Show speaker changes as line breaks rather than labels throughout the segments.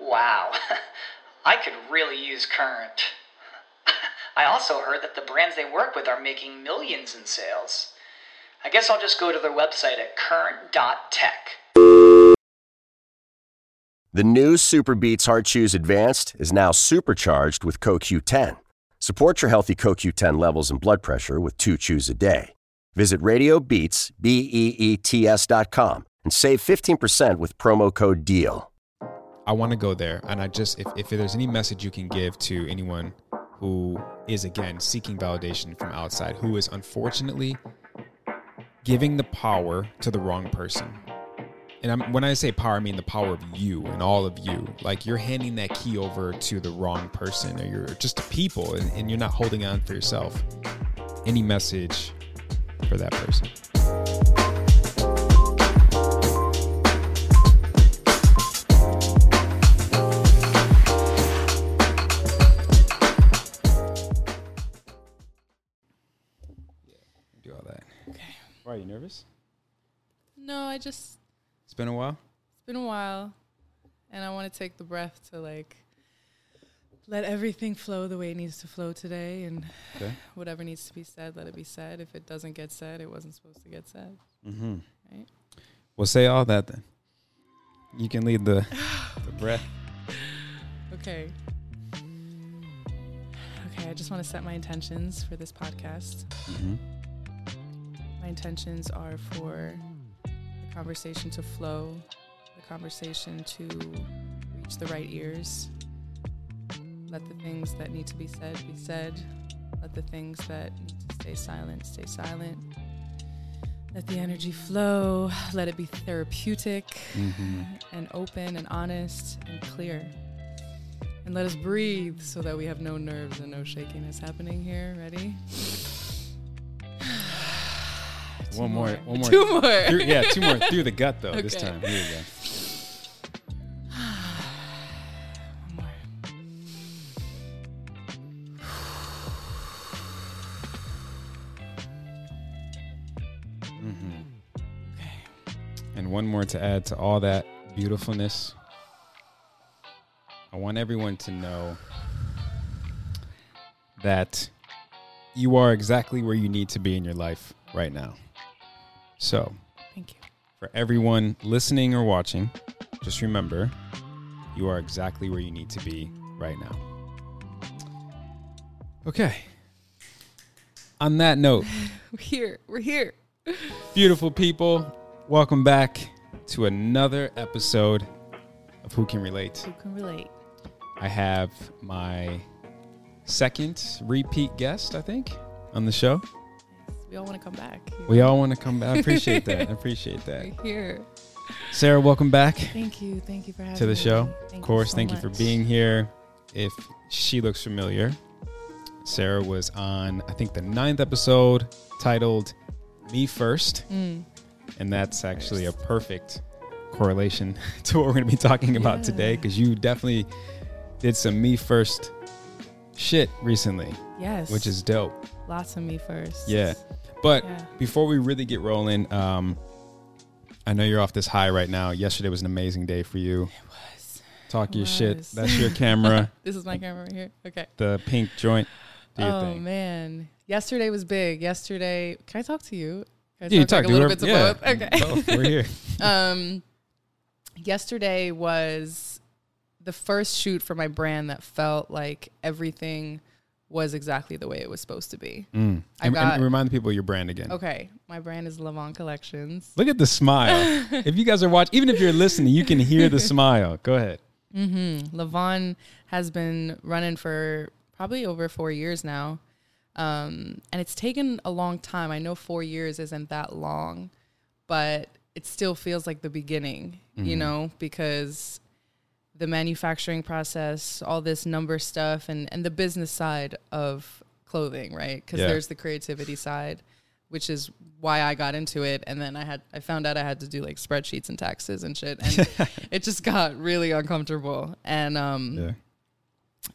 Wow, I could really use Current. I also heard that the brands they work with are making millions in sales. I guess I'll just go to their website at current.tech.
The new SuperBeets Heart Chews Advanced is now supercharged with CoQ10. Support your healthy CoQ10 levels and blood pressure with two chews a day. Visit RadioBeets, B-E-E-T-S dot com and save 15% with promo code DEAL.
I want to go there. And I just, if, if there's any message you can give to anyone who is, again, seeking validation from outside, who is unfortunately giving the power to the wrong person. And I'm, when I say power, I mean the power of you and all of you. Like you're handing that key over to the wrong person or you're just people and, and you're not holding on for yourself. Any message for that person? Why are you nervous?
No, I just
It's been a while.
it's been a while, and I want to take the breath to like let everything flow the way it needs to flow today, and
Okay.
whatever needs to be said, let it be said. If it doesn't get said, it wasn't supposed to get said.
Mm-hmm.
Right.
Well, say all that then. You can lead the the breath.
Okay. Okay, I just want to set my intentions for this podcast.
Mm-hmm.
Intentions are for the conversation to flow, the conversation to reach the right ears. Let the things that need to be said be said. Let the things that need to stay silent stay silent. Let the energy flow. Let it be therapeutic
Mm-hmm.
and open and honest and clear. And let us breathe so that we have no nerves and no shakiness happening here. Ready? Two
One more. One more.
Two more.
Through, yeah, two more through the gut though. This time. Here we go.
One more.
Mm-hmm.
Okay.
And one more to add to all that beautifulness. I want everyone to know that you are exactly where you need to be in your life right now. So,
Thank you.
for everyone listening or watching, just remember you are exactly where you need to be right now. Okay. On that note,
We're here. We're here.
beautiful people, welcome back to another episode of Who Can Relate.
Who can relate?
I have my second repeat guest, I think, on the show.
We all want to come back.
We all want to come back. I appreciate that. I appreciate that.
We're here.
Sarah, welcome back.
Thank you. Thank you for having me.
to the
me.
show.
Thank
of course,
so
thank you for being here. If she looks familiar, Sarah was on, I think, the ninth episode titled Me First.
Mm.
And that's actually a perfect correlation to what we're going to be talking about
Yeah.
today because you definitely did some Me First shit recently,
Yes.
which is dope.
lots of me first.
Yeah. But
Yeah.
before we really get rolling, um, I know you're off this high right now. Yesterday was an amazing day for you.
was.
Talk your
was.
shit. That's your camera.
This is my camera right here. Okay.
the pink joint. Do
oh
thing.
man, yesterday was big. Yesterday, can I talk to you? Can I
Yeah, you
talk,
talk
like, a
to
little bit to
yeah,
both? Okay.
both. We're here.
um, yesterday was the first shoot for my brand that felt like everything was exactly the way it was supposed to be.
Mm.
I
And, and
got-
remind the people your brand again.
Okay, my brand is Levon Collections.
Look at the smile. if you guys are watching, even if you're listening, you can hear the smile. Go ahead.
Mm-hmm. Levon has been running for probably over four years now. Um, and it's taken a long time. I know four years isn't that long, but it still feels like the beginning, you know, because the manufacturing process, all this number stuff, and and the business side of clothing, right? Because
Yeah.
there's the creativity side, which is why I got into it, and then I had I found out I had to do like spreadsheets and taxes and shit, and it just got really uncomfortable, and um,
Yeah.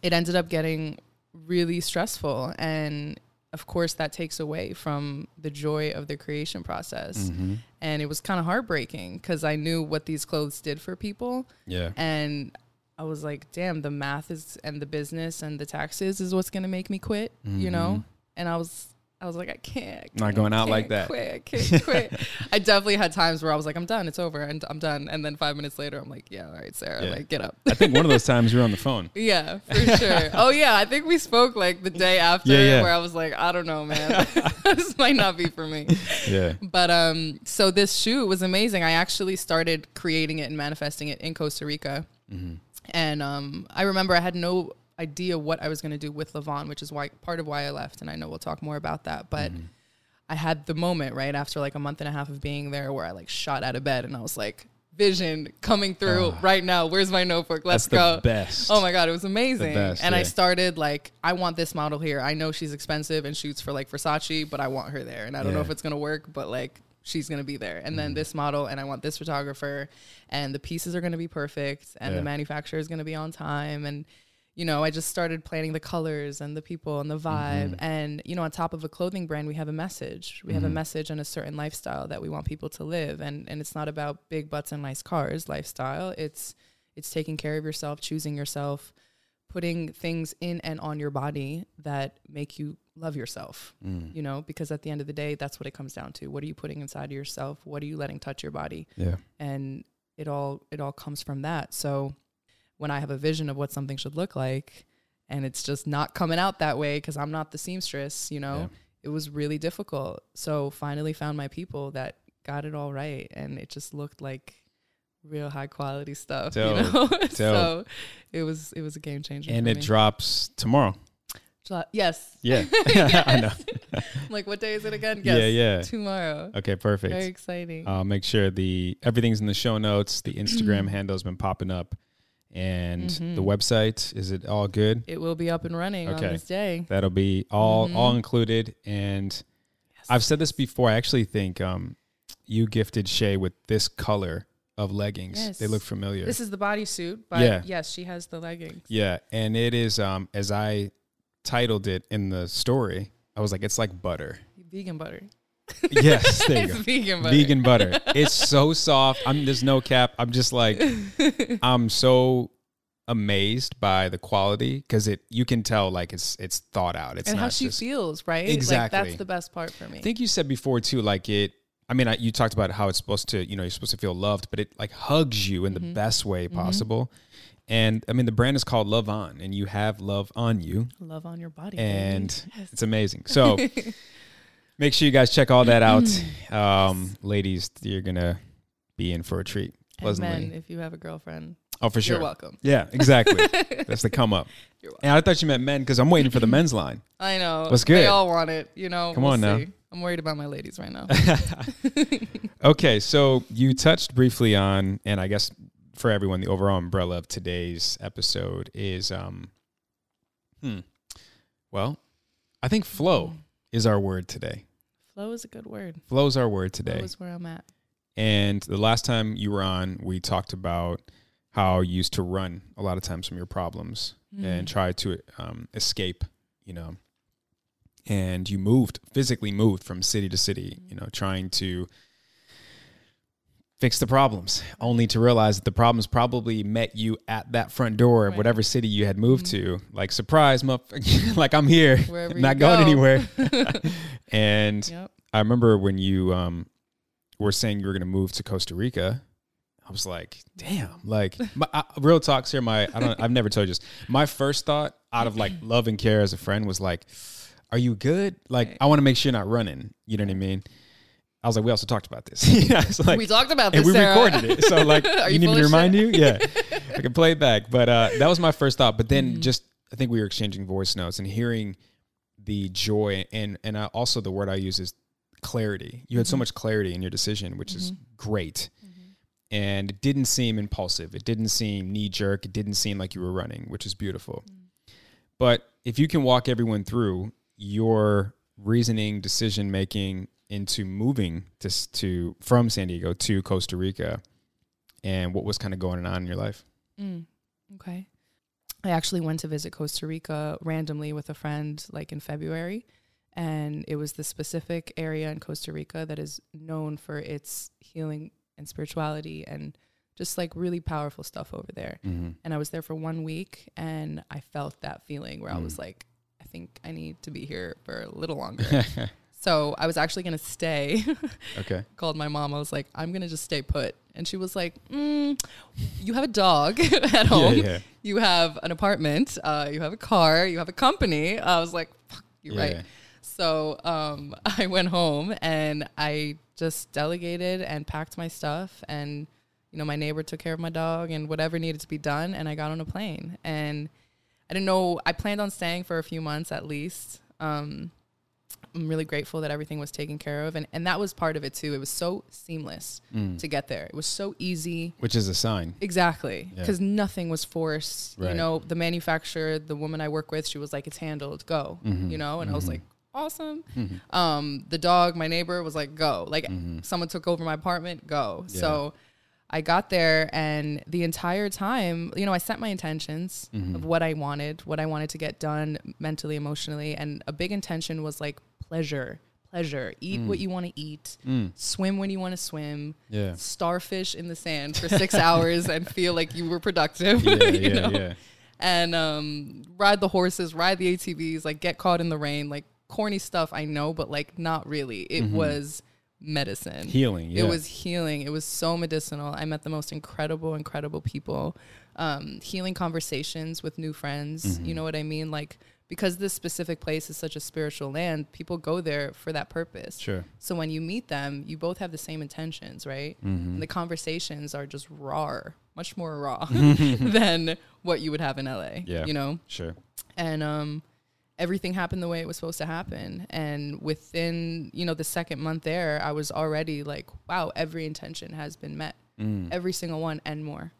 it ended up getting really stressful and of course that takes away from the joy of the creation process
Mm-hmm.
and it was kind of heartbreaking because i knew what these clothes did for people
Yeah.
and i was like damn the math is and the business and the taxes is what's going to make me quit you know and i was i was like i can't, I
Mm-hmm. Not going out like that.
quit, I can't quit i definitely had times where i was like i'm done it's over and i'm done and then five minutes later i'm like yeah all right sarah
Yeah.
like get up
I think one of those times you were on the phone.
yeah, for sure. oh yeah, I think we spoke like the day after
Yeah, yeah.
where I was like, I don't know, man. this might not be for me.
Yeah.
But um so this shoot was amazing. I actually started creating it and manifesting it in Costa Rica. And um I remember I had no idea what I was going to do with Levon, which is why part of why I left and I know we'll talk more about that, but I had the moment right after like a month and a half of being there where I like shot out of bed and I was like vision coming through right now. Where's my notebook? Let's go.
best.
Oh my god, it was amazing.
best,
and I started like, I want this model here. I know she's expensive and shoots for like Versace, but I want her there. And I don't know if it's gonna work, but like she's gonna be there. And then
Mm.
this model, and I want this photographer, and the pieces are gonna be perfect, and
Yeah.
the manufacturer is gonna be on time, and you know, I just started planning the colors and the people and the vibe.
Mm-hmm.
And, you know, on top of a clothing brand, we have a message. We have a message and a certain lifestyle that we want people to live. And and it's not about big butts and nice cars lifestyle. It's it's taking care of yourself, choosing yourself, putting things in and on your body that make you love yourself.
Mm.
You know, because at the end of the day, that's what it comes down to. What are you putting inside of yourself? What are you letting touch your body?
Yeah.
and it all it all comes from that so when i have a vision of what something should look like and it's just not coming out that way because i'm not the seamstress you know
Yeah.
it was really difficult so finally found my people that got it all right and it just looked like real high quality stuff
Dope.
you know so it was it was a game changer
And it
me.
drops tomorrow.
July- yes
Yeah. I know.
I'm like what day is it again
Yeah, yeah.
tomorrow
Okay, perfect.
very exciting
I'll make sure the everything's in the show notes. The Instagram handle's been popping up, and the website is it all good?
it will be up and running
Okay.
on this day
That'll be all
Mm-hmm.
all included. And I've said this before. I actually think um, you gifted Shay with this color of leggings.
Yes.
They look familiar.
This is the bodysuit, but
Yeah.
yes, she has the leggings.
yeah, and it is um, as I titled it in the story. I was like, it's like butter.
Vegan butter.
Yes, there you
it's
go.
vegan butter.
vegan butter. It's so soft. I'm there's no cap. I'm just like I'm so amazed by the quality because it you can tell like it's it's thought out. It's
and
not
how she
just,
feels, right?
Exactly.
Like that's the best part for me.
I think you said before too, like it. I mean, I, you talked about how it's supposed to, you know, you're supposed to feel loved, but it like hugs you in
Mm-hmm.
the best way possible. And I mean, the brand is called Love On, and you have love on you,
Love on your body.
and.
Yes.
it's amazing. So make sure you guys check all that out, um, ladies. You're gonna be in for a treat.
And men, if you have a girlfriend,
oh, for sure.
you're welcome.
Yeah, exactly. That's the come up.
You're welcome.
And I thought you meant men because I'm waiting for the men's line.
I know.
What's good?
They all want it. You know.
Come
we'll
on now.
see. I'm worried about my ladies right now.
Okay, so you touched briefly on, and I guess for everyone, the overall umbrella of today's episode is, um, hmm, well, I think flow is our word today.
Flow is a good word.
Flow is our word
Flow
today.
is where I'm at.
And the last time you were on, we talked about how you used to run a lot of times from your problems and try to um, escape, you know. And you moved, physically moved from city to city, you know, trying to fix the problems, only to realize that the problems probably met you at that front door of
Right.
whatever city you had moved to. Like, surprise, motherfucker, like I'm here,
Wherever
not
you
going
go.
anywhere. and
Yep.
I remember when you um were saying you were going to move to Costa Rica. I was like, damn, like my, uh, real talks here. My I don't I've never told you this. My first thought out of like love and care as a friend was like, are you good? Like I want to make sure you're not running. You know what I mean? I was like, we also talked about this. yeah, it's like,
we talked about
and
this.
we
Sarah.
recorded it. So like,
Are
you,
you
need me to remind
shit?
you? Yeah, I can play it back. But uh, that was my first thought. But
Mm-hmm.
then just I think we were exchanging voice notes and hearing the joy and and I, also the word I use is clarity. You had
Mm-hmm.
so much clarity in your decision, which is great. and it didn't seem impulsive. It didn't seem knee jerk. It didn't seem like you were running, which is beautiful. But if you can walk everyone through your reasoning, decision making into moving to to from San Diego to Costa Rica, and what was kind of going on in your life.
Mm, okay. I actually went to visit Costa Rica randomly with a friend like in February. And it was the specific area in Costa Rica that is known for its healing and spirituality and just like really powerful stuff over there.
Mm-hmm.
And I was there for one week and I felt that feeling where I was
Mm.
like, I think I need to be here for a little longer. so I was actually going to stay.
okay.
called my mom. I was like, I'm gonna just stay put, and she was like, mm, "You have a dog at home.
yeah.
You have an apartment. Uh, you have a car. You have a company." I was like, Fuck, "You're
Yeah,
right." So um, I went home and I just delegated and packed my stuff, and you know, my neighbor took care of my dog and whatever needed to be done, and I got on a plane. And I didn't know. I planned on staying for a few months at least. Um, I'm really grateful that everything was taken care of, and and that was part of it too. It was so seamless
Mm.
to get there. It was so easy.
Which is a sign.
Exactly,
Yeah.
because nothing was forced. You know, the manufacturer, the woman I work with, she was like, "It's handled, go."
Mhm.
You know, and I was
Mhm.
like, "Awesome."
Mhm.
Um, the dog, my neighbor, was like, "Go!" Like
Mhm.
someone took over my apartment, go.
Yeah.
So I got there, and the entire time, you know, I set my intentions
Mhm.
of what I wanted, what I wanted to get done mentally, emotionally, and a big intention was like pleasure, pleasure. Eat what
Mm.
you want to eat,
Mm.
swim when you want to swim,
Yeah.
starfish in the sand for six hours and feel like you were productive.
Yeah.
you
Yeah.
know?
Yeah.
And um, ride the horses, ride the ATVs, like get caught in the rain, like corny stuff. I know, but like not really. It
Mhm.
was medicine.
Healing. Yeah.
It was healing. It was so medicinal. I met the most incredible, incredible people. Um, healing conversations with new friends.
Mhm.
You know what I mean? Like because this specific place is such a spiritual land, people go there for that purpose.
Sure.
So when you meet them, you both have the same intentions, right?
Mhm.
And the conversations are just raw, much more raw than what you would have in LA.
Yeah.
You know?
Sure.
and um everything happened the way it was supposed to happen and within you know the second month there i was already like wow every intention has been met
Mm.
every single one and more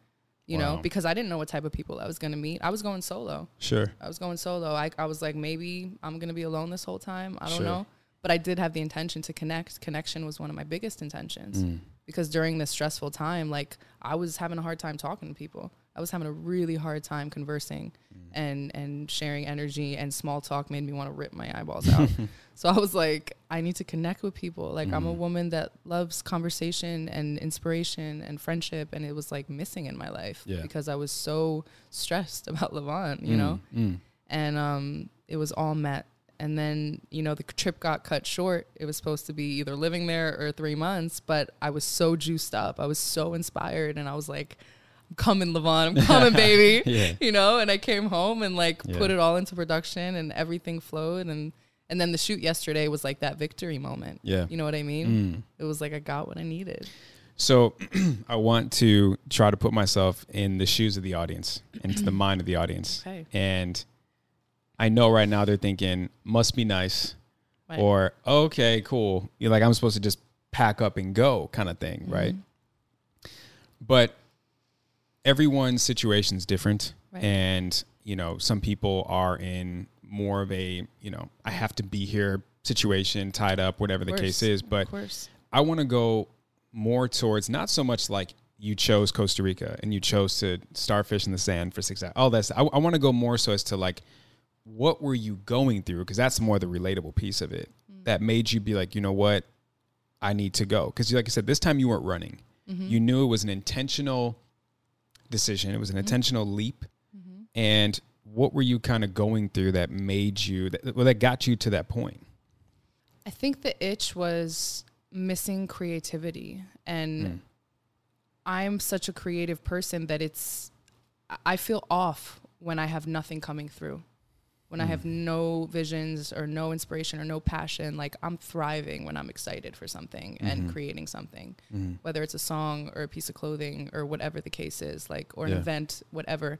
you know
Wow.
because i didn't know what type of people i was going to meet i was going solo
Sure.
i was going solo i, I was like maybe i'm going to be alone this whole time i don't
Sure.
know but i did have the intention to connect connection was one of my biggest intentions
Mm.
because during this stressful time like i was having a hard time talking to people i was having a really hard time conversing and and sharing energy and small talk made me want to rip my eyeballs out so i was like i need to connect with people like i'm a
Mhm.
woman that loves conversation and inspiration and friendship and it was like missing in my life
Yeah.
because i was so stressed about Levon you know
Mm.
and um, it was all met. And then you know the trip got cut short. It was supposed to be either living there or three months, but I was so juiced up. I was so inspired, and I was like, "I'm coming, Levon. I'm coming, baby."
Yeah.
You know. And I came home and like
Yeah.
put it all into production, and everything flowed. And and then the shoot yesterday was like that victory moment.
Yeah.
You know what I mean?
Mm.
It was like I got what I needed.
So I want to try to put myself in the shoes of the audience, into the mind of the audience.
Okay.
And I know right now they're thinking, must be nice.
Right.
Or, okay, cool. You're like, I'm supposed to just pack up and go kind of thing, right? But everyone's situation is different.
Right.
And, you know, some people are in more of a, you know, I have to be here situation, tied up, whatever the case is. But. I want to go more towards not so much like you chose Costa Rica and you chose to starfish in the sand for six hours. All that's I, I want to go more so as to like what were you going through because that's more the relatable piece of it that made you be like you know what I need to go because like I said this time you weren't running you knew it was an intentional decision. It was an intentional leap. And what were you kind of going through that made you that, well, that got you to that point?
I think the itch was missing creativity. And
Mm.
I'm such a creative person that it's I feel off when I have nothing coming through. When I have no visions or no inspiration or no passion, like I'm thriving when I'm excited for something and creating something. Whether it's a song or a piece of clothing or whatever the case is, like or an
Yeah.
event, whatever.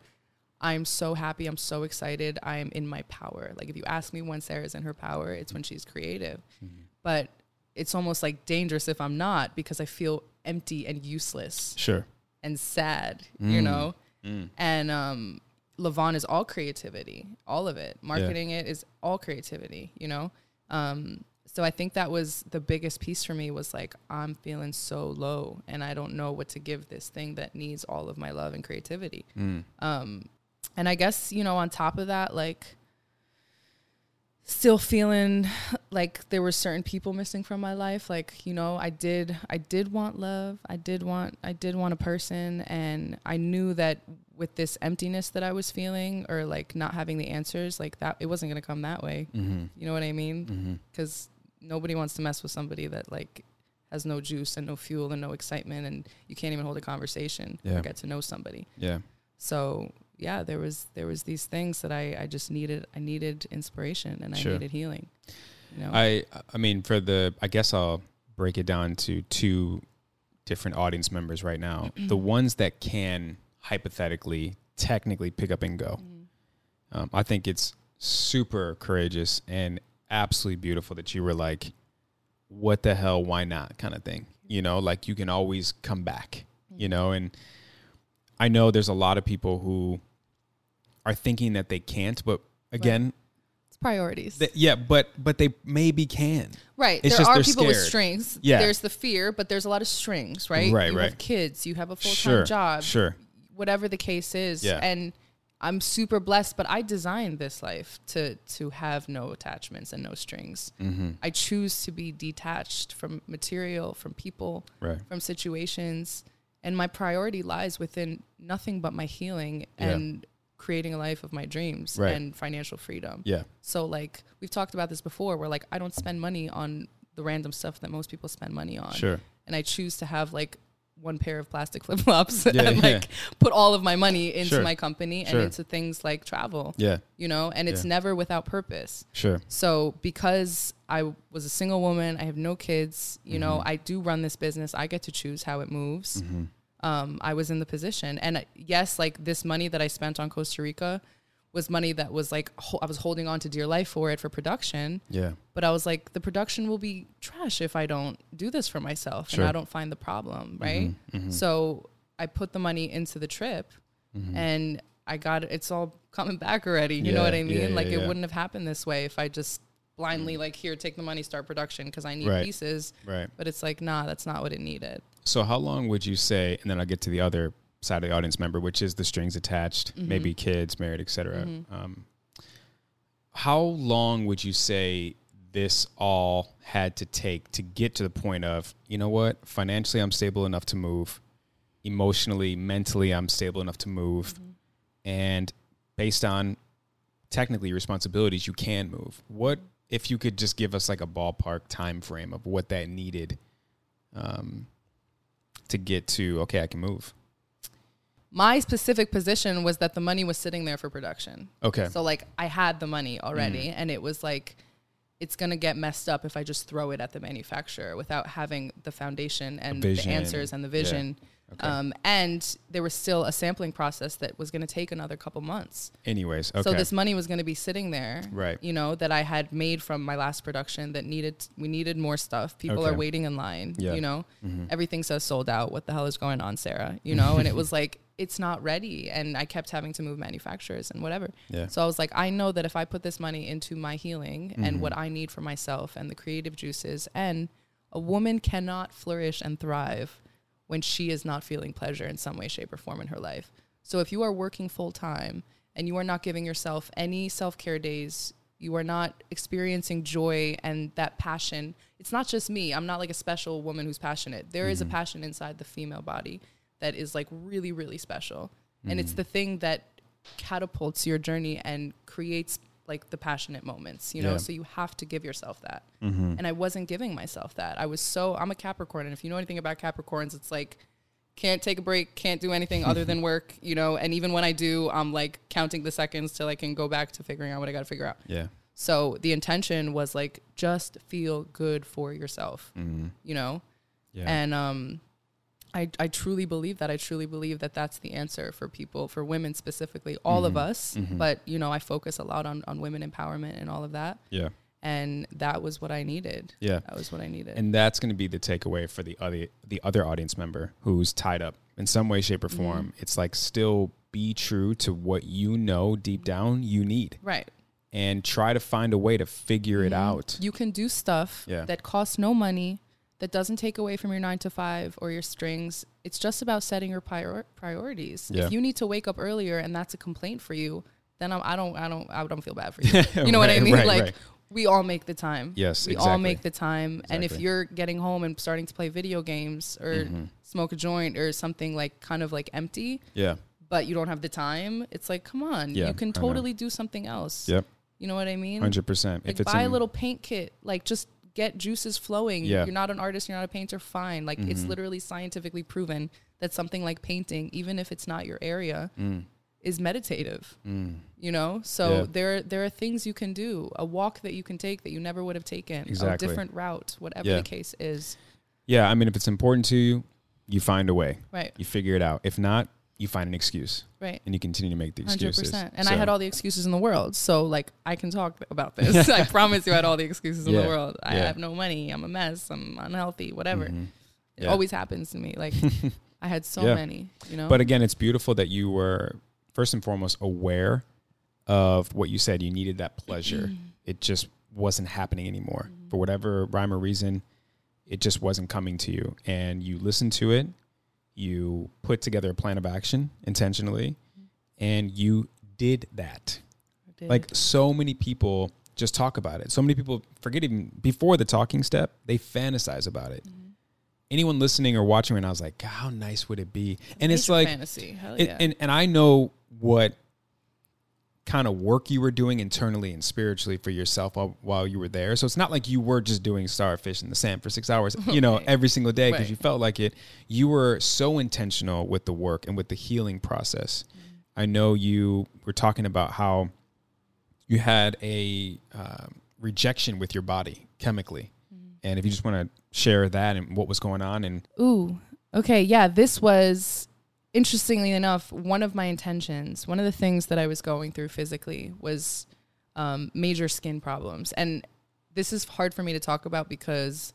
I'm so happy. I'm so excited. I am in my power. Like if you ask me when Sarah's in her power, it's when she's creative. But it's almost like dangerous if I'm not because I feel empty and useless
Sure.
and sad, you
Mm.
know?
Mm.
And um Levon is all creativity, all of it. Marketing it is all creativity, you know? Um so I think that was the biggest piece for me was like I'm feeling so low and I don't know what to give this thing that needs all of my love and creativity.
Mm.
Um and I guess, you know, on top of that like still feeling like there were certain people missing from my life like you know i did i did want love i did want i did want a person and i knew that with this emptiness that i was feeling or like not having the answers like that it wasn't going to come that way
Mm-hmm.
you know what i mean
Mm-hmm.
because nobody wants to mess with somebody that like has no juice and no fuel and no excitement and you can't even hold a conversation
Yeah.
or get to know somebody
Yeah.
so yeah there was there was these things that i i just needed i needed inspiration and
Sure.
i needed healing you know
I I mean for the I guess I'll break it down to two different audience members right now. the ones that can hypothetically technically pick up and go.
Mm-hmm.
Um, I think it's super courageous and absolutely beautiful that you were like, what the hell, why not kind of thing. You know, like you can always come back, you know, and I know there's a lot of people who are thinking that they can't, but again,
it's priorities
th- yeah, but but they maybe can.
right
it's
there are people with strings.
Yeah.
there's the fear but there's a lot of strings right
Right,
you
right.
have kids you have a full-time
Sure,
job
sure.
whatever the case is
Yeah.
and i'm super blessed but i designed this life to to have no attachments and no strings
Mm-hmm.
i choose to be detached from material from people
Right.
from situations and my priority lies within nothing but my healing
Yeah.
and creating a life of my dreams
Right.
and financial freedom
Yeah.
so like we've talked about this before where like i don't spend money on the random stuff that most people spend money on
Sure.
and i choose to have like one pair of plastic flip-flops
Yeah,
and
yeah.
like put all of my money into
Sure.
my company and
Sure.
into things like travel
Yeah.
you know and it's
Yeah.
never without purpose
Sure.
so because I was a single woman, I have no kids, you know,
Mm-hmm.
I do run this business. I get to choose how it moves. Um, I was in the position, and uh, yes, like this money that I spent on Costa Rica was money that was like ho- I was holding on to dear life for it for production.
Yeah.
But I was like, the production will be trash if I don't do this for myself
Sure.
and I don't find the problem, right? So I put the money into the trip, and I got it. It's all coming back already. You know what I mean?
yeah, yeah,
like
yeah.
it wouldn't have happened this way if I just blindly like here take the money start production because I need
Right.
pieces.
Right.
But it's like nah, that's not what it needed.
So how long would you say, and then I'll get to the other side of the audience member, which is the strings attached,
Mm-hmm.
maybe kids, married, etc. Um, how long would you say this all had to take to get to the point of, you know what, financially I'm stable enough to move, emotionally, mentally I'm stable enough to move,
Mm-hmm.
and based on technically responsibilities, you can move. What if you could just give us like a ballpark time frame of what that needed? Um, to get to okay, I can move.
My specific position was that the money was sitting there for production.
Okay.
So like I had the money already
Mm.
and it was like it's going to get messed up if I just throw it at the manufacturer without having the foundation and the answers and the
Yeah.
vision.
Okay.
Um, and there was still a sampling process that was going to take another couple months.
Anyways, okay.
So this money was going to be sitting there,
Right.
You know that I had made from my last production that needed we needed more stuff. People
Okay.
are waiting in line,
Yeah.
you know.
Mhm.
Everything says sold out. What the hell is going on, Sarah? You know, and it was like it's not ready, and I kept having to move manufacturers and whatever.
Yeah.
So I was like, I know that if I put this money into my healing
Mm-hmm.
and what I need for myself and the creative juices, and a woman cannot flourish and thrive when she is not feeling pleasure in some way, shape, or form in her life. So if you are working full time and you are not giving yourself any self care days, you are not experiencing joy and that passion. It's not just me. I'm not like a special woman who's passionate. There is a passion inside the female body that is like really, really special. And it's the thing that catapults your journey and creates like the passionate moments, you know?
Yeah.
So you have to give yourself that.
Mm-hmm.
And I wasn't giving myself that. I was so, I'm a Capricorn. And if you know anything about Capricorns, it's like, can't take a break, can't do anything other than work, you know? And even when I do, I'm like counting the seconds till I can go back to figuring out what I got to figure out.
yeah.
So the intention was like, just feel good for yourself,
Mm-hmm.
you know?
Yeah.
And um, I, I truly believe that. I truly believe that that's the answer for people, for women specifically, all of
Mhm.
us.
Mhm.
But, you know, I focus a lot on, on women empowerment and all of that.
yeah.
and that was what I needed.
Yeah.
That was what I needed.
And that's going to be the takeaway for the other the other audience member who's tied up in some way, shape, or
Mm-hmm.
form. It's like still be true to what you know deep down you need,
right.
and try to find a way to figure it out.
Mm-hmm. You can do stuff
Yeah.
that costs no money, that doesn't take away from your nine to five or your strings. It's just about setting your prior- priorities.
Yeah.
If you need to wake up earlier and that's a complaint for you, then I'm, I don't, I don't, I don't feel bad for you. you know what I mean?
right,
like
right.
we all make the time.
Yes,
we all make the time. And if you're getting home and starting to play video games or
Mm-hmm.
smoke a joint or something like kind of like empty,
Yeah.
but you don't have the time, it's like, come on,
Yeah,
you can totally do something else.
Yep.
You know what I mean?
Hundred percent.
Like
If it's
buy a little paint kit. Like just get juices flowing.
Yeah. Mm-hmm.
You're not an artist, you're not a painter, fine. Like it's literally scientifically proven that something like painting, even if it's not your area, is meditative. You know? So
Mm. Yeah.
there there are things you can do. A walk that you can take that you never would have taken.
Exactly.
A different route, whatever
Yeah.
the case is.
Yeah, I mean, if it's important to you, you find a way.
Right.
You figure it out. If not, you find an excuse,
Right.
and you continue to make the excuses.
percent. And I had all the excuses in the world, so like I can talk about this. I promise you, I had all the excuses in the world. I
Yeah.
have no money. I'm a mess. I'm unhealthy. Whatever.
Mhm.
It
Yeah.
always happens to me. Like I had so
Yeah.
many. You know.
But again, it's beautiful that you were first and foremost aware of what you said. You needed that pleasure. it just wasn't happening anymore for whatever rhyme or reason. It just wasn't coming to you, and you listened to it. You put together a plan of action intentionally, and you did that.
Did.
Like so many people just talk about it. So many people forget even before the talking step, they fantasize about it.
Mm-hmm.
Anyone listening or watching right now is like, how nice would it be? And it's like,
fantasy. Hell
it- and and I know what kind of work you were doing internally and spiritually for yourself while, while you were there. So it's not like you were just doing starfish in the sand for six hours, you know,
Right.
every single day because
Right.
you felt like it. You were so intentional with the work and with the healing process.
Mm-hmm.
I know you were talking about how you had a um, rejection with your body chemically.
Mm-hmm.
And if you just want to share that and what was going on and
Ooh. Okay. Yeah. This was interestingly enough one of my intentions. One of the things that I was going through physically was um, major skin problems, and this is hard for me to talk about because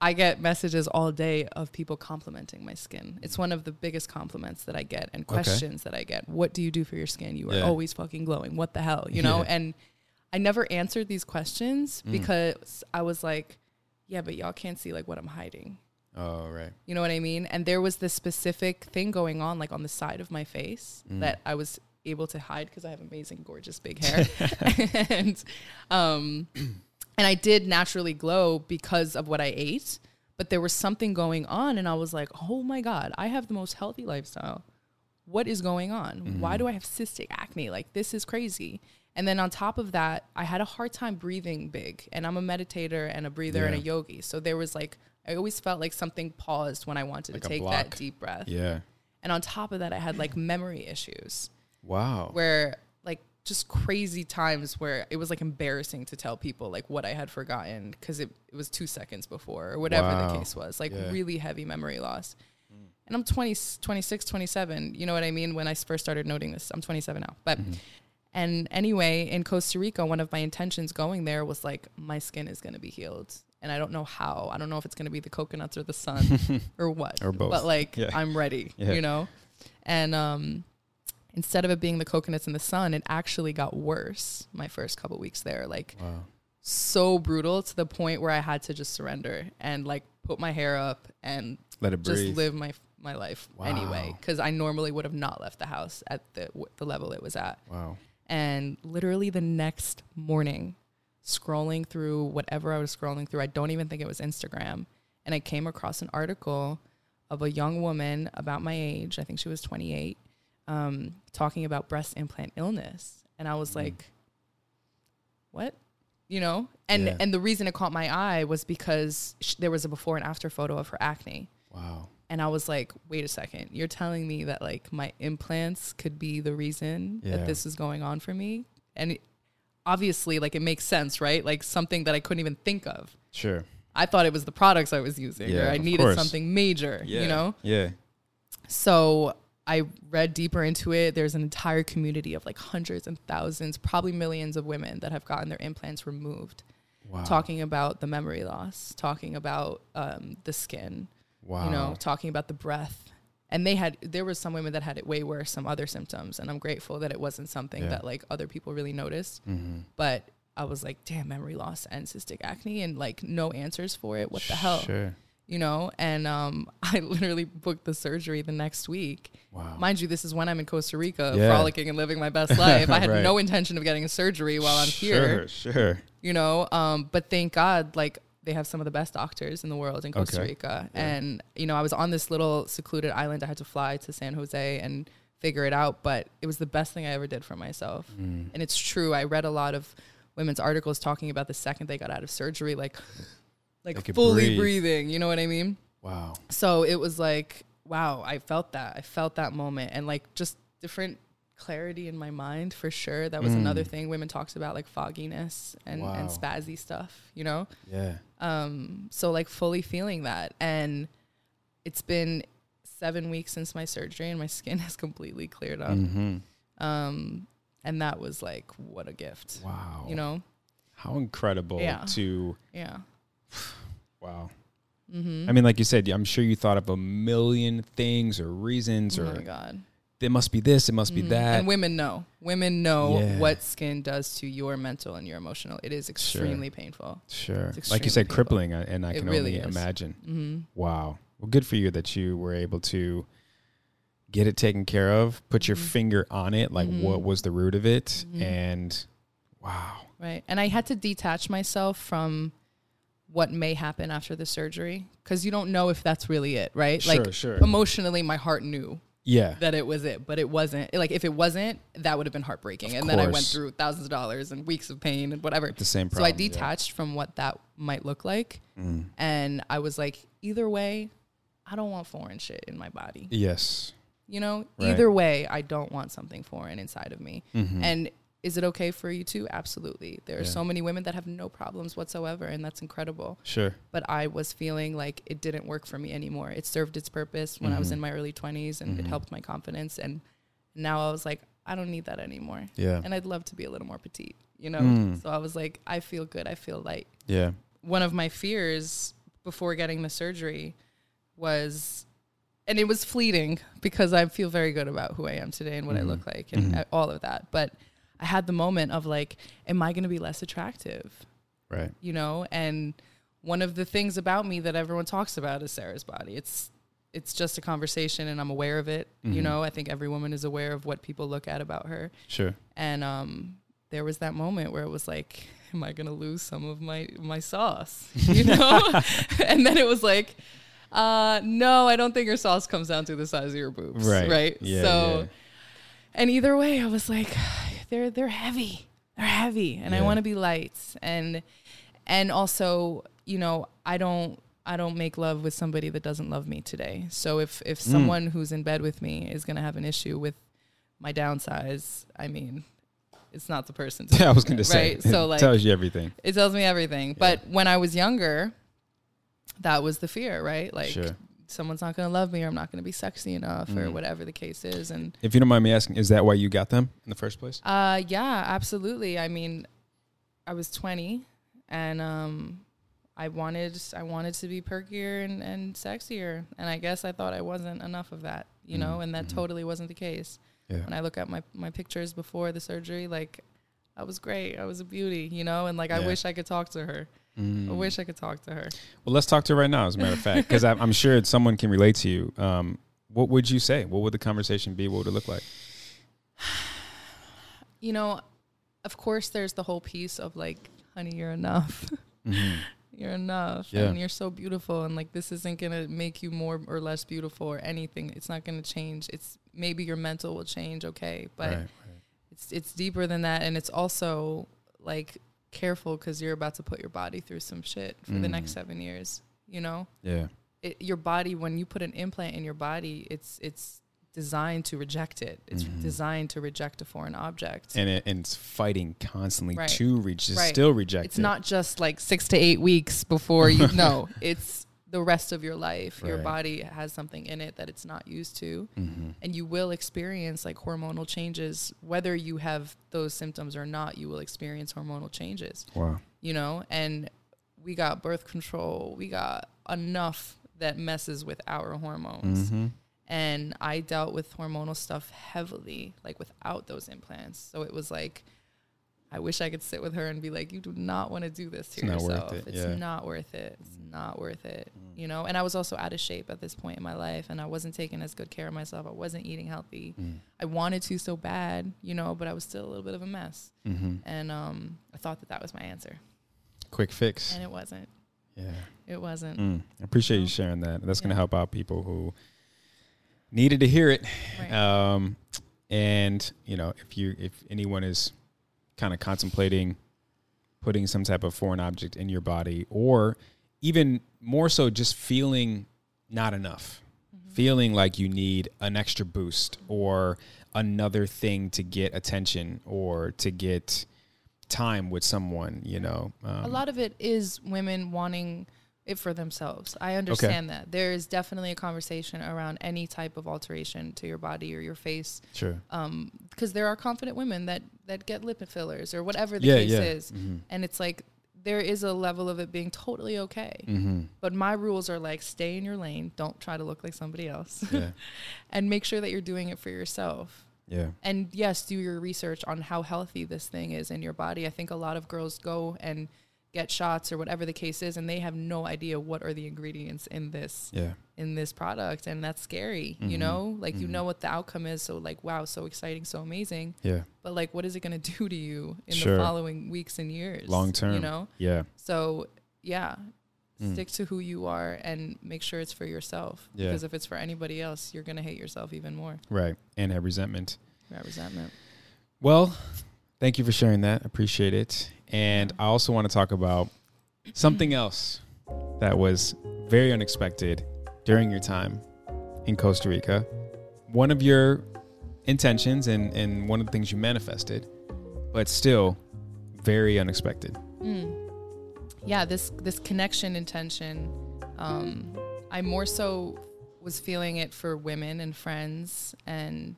I get messages all day of people complimenting my skin. It's one of the biggest compliments that I get and questions that I get. What do you do for your skin? You are
Yeah.
always fucking glowing. What the hell? You know?
Yeah.
And I never answered these questions
Mm.
because I was like, yeah, but y'all can't see like what I'm hiding.
Oh right.
You know what I mean? And there was this specific thing going on, like on the side of my face,
Mm.
that I was able to hide because I have amazing, gorgeous big hair, and um, and I did naturally glow because of what I ate. But there was something going on, and I was like, "Oh my god, I have the most healthy lifestyle. What is going on? Why do I have cystic acne? Like this is crazy." And then on top of that, I had a hard time breathing big, and I'm a meditator and a breather and a yogi. So there was like, I always felt like something paused when I wanted
Like
to take
block.
that deep breath.
Yeah.
And on top of that, I had like memory issues
Wow.
where like just crazy times where it was like embarrassing to tell people like what I had forgotten because it, it was two seconds before or whatever
Wow.
the case was. Like
Yeah.
really heavy memory loss. Mm. And I'm 20, 26, 27. You know what I mean? When I first started noting this, I'm 27 now. But, mm-hmm. and anyway, in Costa Rica, one of my intentions going there was like, my skin is going to be healed. And I don't know how. I don't know if it's going to be the coconuts or the sun or what.
Or both.
But like,
Yeah.
I'm ready,
Yeah.
you know? And um, instead of it being the coconuts and the sun, it actually got worse my first couple weeks there. Like,
Wow.
so brutal to the point where I had to just surrender and like put my hair up and
Let it
just
breathe.
live my my life anyway because I normally would have not left the house at the w- the level it was at.
Wow.
And literally the next morning, scrolling through whatever I was scrolling through, I don't even think it was Instagram, and I came across an article of a young woman about my age. I think she was 28, um, talking about breast implant illness, and I
Mm.
was like, "What?" You know, and
Yeah.
and the reason it caught my eye was because sh- there was a before and after photo of her acne.
Wow.
And I was like, wait a second, you're telling me that like my implants could be the reason
Yeah.
that this is going on for me? And obviously, like it makes sense, right? Like something that I couldn't even think of.
Sure.
I thought it was the products I was using,
Yeah,
or I needed
course.
something major,
Yeah.
you know?
Yeah.
So I read deeper into it. There's an entire community of like hundreds and thousands, probably millions of women that have gotten their implants removed.
Wow.
Talking about the memory loss, talking about um, the skin,
Wow.
you know, talking about the breath. And they had, there were some women that had it way worse, some other symptoms. And I'm grateful that it wasn't something
Yeah.
that like other people really noticed.
Mm-hmm.
But I was like, damn, memory loss and cystic acne and like no answers for it. What the hell?
Sure.
You know? And um, I literally booked the surgery the next week.
Wow.
Mind you, this is when I'm in Costa Rica,
Yeah.
frolicking and living my best life. I had
Right.
no intention of getting a surgery while I'm here
Sure. Sure.
you know um but thank god like they have some of the best doctors in the world in costa
Okay.
rica and you know i was on this little secluded island i had to fly to san jose and figure it out but it was the best thing i ever did for myself
Mm.
and it's true i read a lot of women's articles talking about the second they got out of surgery like like fully
breathe.
breathing you know what i mean
Wow.
so it was like wow i felt that i felt that moment and like just different clarity in my mind for sure that was
Mm.
another thing women talks about like fogginess and, and spazzy stuff you know
Yeah.
Um so like fully feeling that and it's been seven weeks since my surgery and my skin has completely cleared up
Mm-hmm.
um and that was like what a gift
Wow.
you know
how incredible
Yeah.
to
yeah
wow.
mm-hmm.
I mean, like you said, I'm sure you thought of a million things or reasons,
oh
or
my god
it must be this, it must be
Mhm.
that.
And women know. Women know
Yeah.
what skin does to your mental and your emotional. It is extremely painful.
sure.
It's
Like you said,
painful.
crippling, uh, and I can
really
only
is.
imagine.
hmm
Wow. Well, good for you that you were able to get it taken care of, put your
Mhm.
finger on it, like what was the root of it,
Mhm.
and wow.
Right. And I had to detach myself from what may happen after the surgery because you don't know if that's really it, right?
Sure,
like
sure.
emotionally, my heart knew
Yeah.
that it was it, but it wasn't. Like if it wasn't, that would have been heartbreaking.
Of
and then I went through thousands of dollars and weeks of pain and whatever.
The same
So. I detached from what that might look like.
Mm.
And I was like, either way, I don't want foreign shit in my body.
Yes.
You know,
Right.
either way, I don't want something foreign inside of me.
Mhm.
And is it okay for you too? Absolutely. There are
Yeah.
so many women that have no problems whatsoever, and that's incredible.
Sure.
But I was feeling like it didn't work for me anymore. It served its purpose when I was
Mhm.
in my early 20s, and it
Mhm.
helped my confidence. And now I was like, I don't need that anymore.
Yeah.
And I'd love to be a little more petite, you know?
Mm.
So I was like, I feel good. I feel light
Yeah.
one of my fears before getting the surgery was and it was fleeting because I feel very good about who I am today and what I
Mhm.
look like and
Mhm.
all of that. But I had the moment of like, am I going to be less attractive?
Right.
You know, and one of the things about me that everyone talks about is Sarah's body. It's it's just a conversation and I'm aware of it. You
Mhm.
know, I think every woman is aware of what people look at about her.
Sure.
And um, there was that moment where it was like, am I gonna lose some of my my sauce? You know? and then it was like, uh, no, I don't think your sauce comes down to the size of your boobs.
Right.
Right.
Yeah,
so
yeah.
and either way, I was like, they're they're heavy. They're heavy. And I want to be light. And and also, you know, I don't I don't make love with somebody that doesn't love me today. So if if
Mm.
someone who's in bed with me is gonna have an issue with my downsize, I mean, it's not the person.
Yeah, I was going to say.
Right. So, like-
tells you everything.
It tells me everything. But when I was younger, that was the fear, right? Like
Sure.
Someone's not gonna love me, or I'm not gonna be sexy enough, or
Mm.
whatever the case is. And
If you don't mind me asking, is that why you got them in the first place?
uh, yeah, absolutely. I mean, I was 20, and um, I wanted I wanted to be perkier and, and sexier, and I guess I thought I wasn't enough of that, you know,
Mm,
and that
mhm.
totally wasn't the case.
Yeah.
When I look at my my pictures before the surgery, like I was great, I was a beauty, you know, and like I wish I could talk to her. I
Mm.
wish I could talk to her.
Well, let's talk to her right now, as a matter of fact, because I'm, I'm sure someone can relate to you. Um, what would you say? What would the conversation be? What would it look like?
You know, of course, there's the whole piece of like, honey, you're enough.
Mm-hmm.
you're enough
Yeah.
and you're so beautiful and like this isn't going to make you more or less beautiful or anything it's not going to change it's maybe your mental will change okay but
right, right.
it's it's deeper than that and it's also like careful cuz you're about to put your body through some shit for the next
Mm.
7 years you know
Yeah.
it, your body when you put an implant in your body it's it's designed to reject it it's
Mhm.
designed to reject a foreign object
And, it, and it's fighting constantly
Right.
to reach,
Right.
still reject it.
it's
it.
not just like six to eight weeks before you know it's the rest of your life. Your body has something in it that it's not used to.
Mm-hmm.
And you will experience like hormonal changes. Whether you have those symptoms or not, you will experience hormonal changes,
Wow.
you know? And we got birth control, we got enough that messes with our hormones.
Mm-hmm.
And I dealt with hormonal stuff heavily, like without those implants. So it was like, I wish I could sit with her and be like, you do not want to do this to
It's not worth
yourself.
it,
It's
yeah.
not worth it. It's not worth it. You know, and I was also out of shape at this point in my life and I wasn't taking as good care of myself. I wasn't eating healthy. I wanted to so bad, you know, but I was still a little bit of a mess.
Mm-hmm.
And um, I thought that that was my answer.
Quick fix.
And it wasn't.
Yeah.
It wasn't.
Mm. I appreciate you sharing that. That's going to help out people who needed to hear it.
Right.
Um, and you know, if you if anyone is kind of contemplating putting some type of foreign object in your body, or even more so, just feeling not enough, feeling like you need an extra boost or another thing to get attention or to get time with someone, you know. Um,
a lot of it is women wanting it for themselves. I understand that. There is definitely a conversation around any type of alteration to your body or your face.
Sure.
Um, because there are confident women that that get lip fillers or whatever the
Yeah,
case
yeah.
is, and it's like there is a level of it being totally okay.
Mm-hmm.
But my rules are like stay in your lane, don't try to look like somebody else,
Yeah.
and make sure that you're doing it for yourself.
Yeah.
And yes, do your research on how healthy this thing is in your body. I think a lot of girls go and get shots or whatever the case is, and they have no idea what are the ingredients in this
Yeah.
in this product, and that's scary. You
Mhm.
know, like you
Mhm.
know what the outcome is. So like, wow, so exciting, so amazing.
Yeah.
But like, what is it going to do to you in
Sure.
the following weeks and years?
Long term.
you know.
Yeah.
So yeah.
Mm.
Stick to who you are and make sure it's for yourself.
Yeah.
Because if it's for anybody else, you're gonna hate yourself even more.
Right. And have resentment.
That resentment.
Well, thank you for sharing that. Appreciate it. And I also want to talk about something else that was very unexpected during your time in Costa Rica. One of your intentions and, and one of the things you manifested, but still very unexpected.
Mm. Yeah, this this connection intention. Um, I more so was feeling it for women and friends, and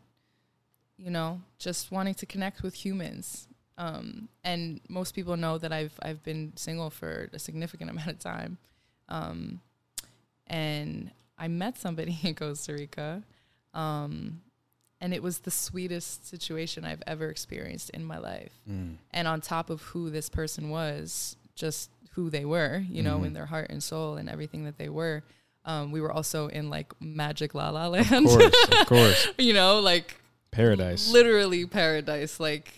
you know, just wanting to connect with humans. Um, and most people know that I've I've been single for a significant amount of time, um, and I met somebody in Costa Rica, um, and it was the sweetest situation I've ever experienced in my life and on top of who this person was, just who they were, you know,
Mhm.
in their heart and soul and everything that they were. Um, we were also in like magic La La Land,
Of course, of course.
you know, like
Paradise.
literally paradise. Like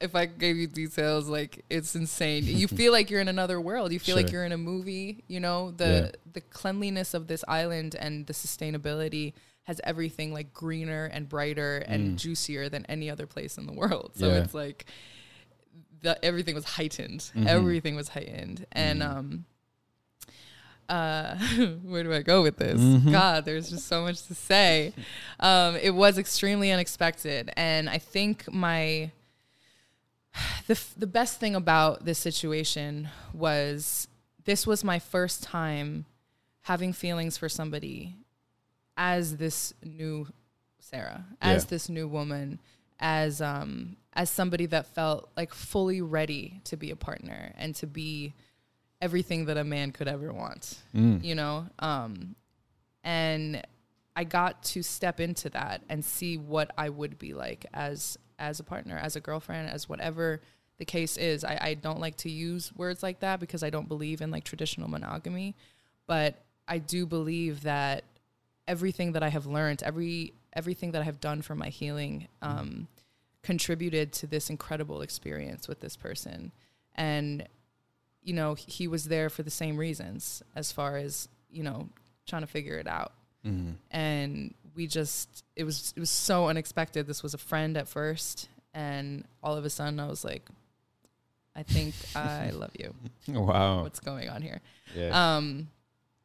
if I gave you details, like it's insane. you feel like you're in another world. You feel like you're in a movie. You know the
Yeah.
the cleanliness of this island and the sustainability has everything like greener and brighter and juicier than any other place in the world. So
Mm. Yeah.
it's like the, everything was heightened.
Mhm.
Everything was heightened, and
Mm.
um. Uh, where do I go with this?
Mhm.
God, there's just so much to say. Um, it was extremely unexpected, and I think my the the best thing about this situation was this was my first time having feelings for somebody as this new Sarah, as
Yeah.
this new woman, as um as somebody that felt like fully ready to be a partner and to be everything that a man could ever want
Mm.
you know um and i got to step into that and see what i would be like as as a partner as a girlfriend as whatever the case is i, I don't like to use words like that because i don't believe in like traditional monogamy. But i do believe that everything that i have learned every everything that i have done for my healing um contributed to this incredible experience with this person. And you know he was there for the same reasons as far as you know trying to figure it out.
Mhm.
and we just it was it was so unexpected this was a friend at first and all of a sudden i was like i think i love you
Wow.
what's going on here
Yeah.
um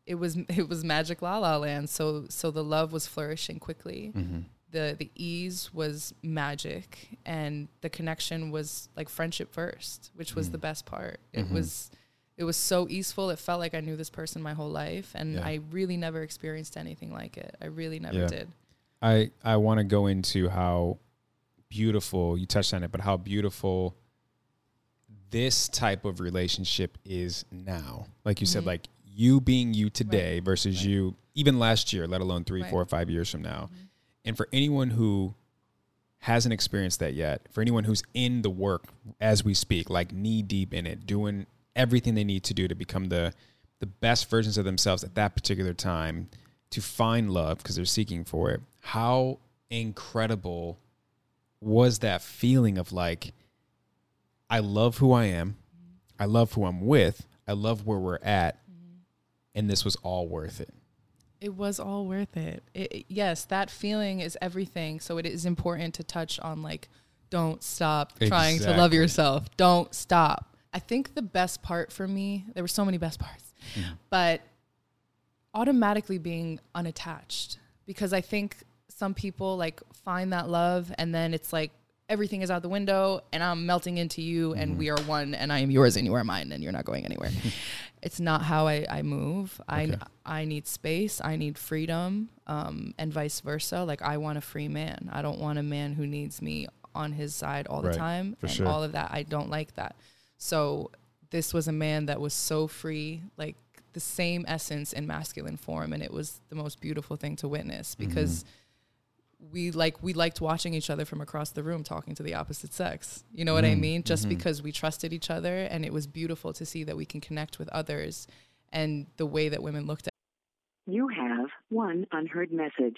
it was it was magic la la land so so the love was flourishing quickly
Mhm.
the the ease was magic and the connection was like friendship first which was
Mm.
the best part it
Mhm.
was it was so easeful. It felt like I knew this person my whole life, and
Yeah.
I really never experienced anything like it. I really never
Yeah.
did.
I I want to go into how beautiful you touched on it, but how beautiful this type of relationship is now. Like you said,
Mhm.
like you being you today versus you even last year, let alone three,
Right.
four, five years from now.
Mhm.
And for anyone who hasn't experienced that yet, for anyone who's in the work as we speak, like knee deep in it, doing everything they need to do to become the the best versions of themselves at that particular time, to find love because they're seeking for it. How incredible was that feeling of like I love who I am. I love who I'm with. I love where we're at. And this was all worth it.
It was all worth it. it. it- Yes, that feeling is everything. So it is important to touch on like, don't stop trying to love yourself. Don't stop. I think the best part for me, there were so many best parts, but automatically being unattached because I think some people like find that love and then it's like everything is out the window and I'm melting into you and we are one and I am yours and you are mine and you're not going anywhere. it's not how I, I move.
Okay.
I I need space. I need freedom, um, and vice versa. Like I want a free man. I don't want a man who needs me on his side all the time
for
and
sure.
all of that. I don't like that. So this was a man that was so free, like the same essence in masculine form, and it was the most beautiful thing to witness
Mm-hmm.
because we like we liked watching each other from across the room talking to the opposite sex. You know what I
Mm,
mean? Just
mhm.
because we trusted each other and it was beautiful to see that we can connect with others and the way that women looked at
You have one unheard message.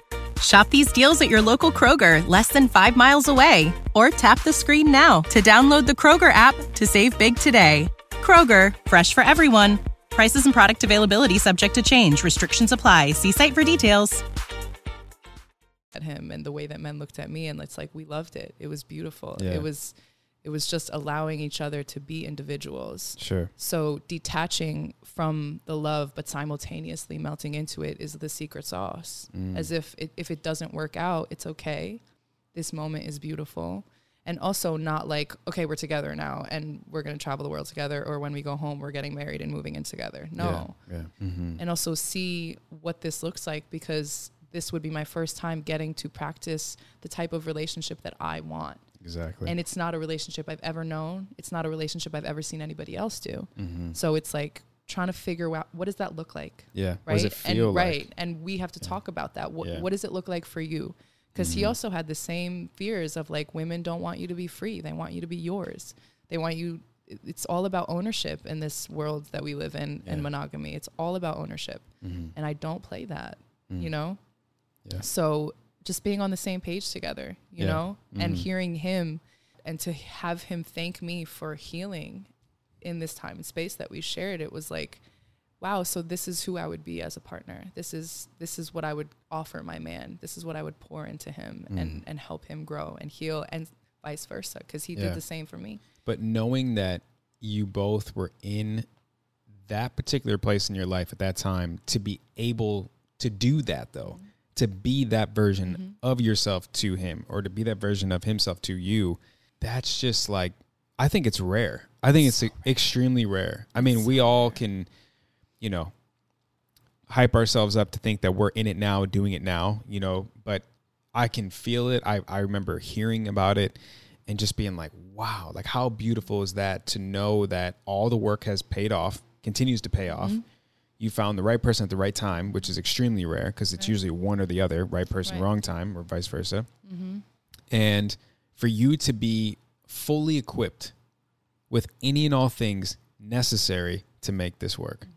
Shop these deals at your local Kroger, less than five miles away. Or tap the screen now to download the Kroger app to save big today. Kroger, fresh for everyone. Prices and product availability subject to change. Restrictions apply. See site for details.
at him and the way that men looked at me and it's like we loved it. It was beautiful.
Yeah.
It was it was just allowing each other to be individuals.
Sure.
So detaching from the love but simultaneously melting into it is the secret sauce.
Mm.
As if it, if it doesn't work out, it's okay. This moment is beautiful. And also not like, okay, we're together now and we're going to travel the world together or when we go home we're getting married and moving in together. No
Yeah. yeah. Mm-hmm.
and also see what this looks like because this would be my first time getting to practice the type of relationship that I want.
Exactly.
And it's not a relationship I've ever known. It's not a relationship I've ever seen anybody else do.
mm-hmm.
So it's like trying to figure out what does that look like,
Yeah.
right?
What does it feel
and
like?
right, and we have to talk about that. What,
Yeah.
what does it look like for you? Because he
Mhm.
also had the same fears of like women don't want you to be free; they want you to be yours. They want you. It's all about ownership in this world that we live in,
Yeah.
and monogamy. It's all about ownership
Mhm.
and I don't play that,
Mm.
you know?
Yeah.
So just being on the same page together, you
Yeah.
know, and
Mhm.
hearing him and to have him thank me for healing in this time and space that we shared, it was like, wow, so this is who I would be as a partner. This is this is what I would offer my man. This is what I would pour into him and and help him grow and heal and vice versa because he
Yeah.
did the same for me.
But knowing that you both were in that particular place in your life at that time to be able to do that though, to be that version mm-hmm. of yourself to him or to be that version of himself to you, that's just like I think it's rare. I think it's extremely rare. I mean, we all can, you know, hype ourselves up to think that we're in it now, doing it now, you know, but I can feel it. I, I remember hearing about it and just being like, wow, like how beautiful is that to know that all the work has paid off, continues to pay off. Mm-hmm. You found the right person at the right time, which is extremely rare because it's
Right.
usually one or the other, right person,
Right.
wrong time, or vice versa.
Mm-hmm.
And for you to be fully equipped with any and all things necessary to make this work.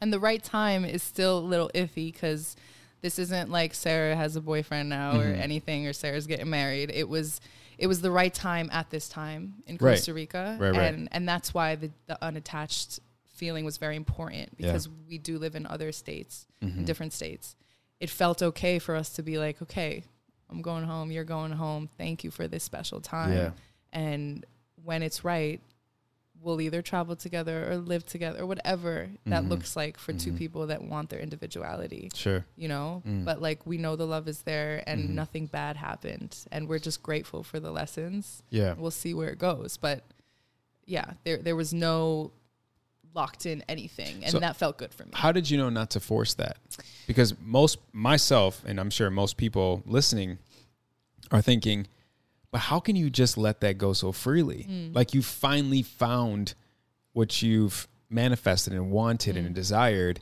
And the right time is still a little iffy because this isn't like Sarah has a boyfriend now or
Mhm.
anything, or Sarah's getting married. It was it was the right time at this time in. Costa Rica,
Right, right.
and and that's why the, the unattached feeling was very important
Yeah.
because we do live in other states,
Mhm.
in different states. It felt okay for us to be like, okay, I'm going home, you're going home. Thank you for this special time.
Yeah.
And when it's right, we'll either travel together or live together or whatever that
Mhm.
looks like for two
Mhm.
people that want their individuality
Sure.
you know
Mm.
but like we know the love is there and
Mhm.
nothing bad happened and we're just grateful for the lessons
Yeah.
we'll see where it goes but yeah there there was no locked in anything and
So-
that felt good for me
How did you know not to force that? Because most myself and I'm sure most people listening are thinking, but how can you just let that go so freely?
Mm.
Like you finally found what you've manifested and wanted
Mm.
and desired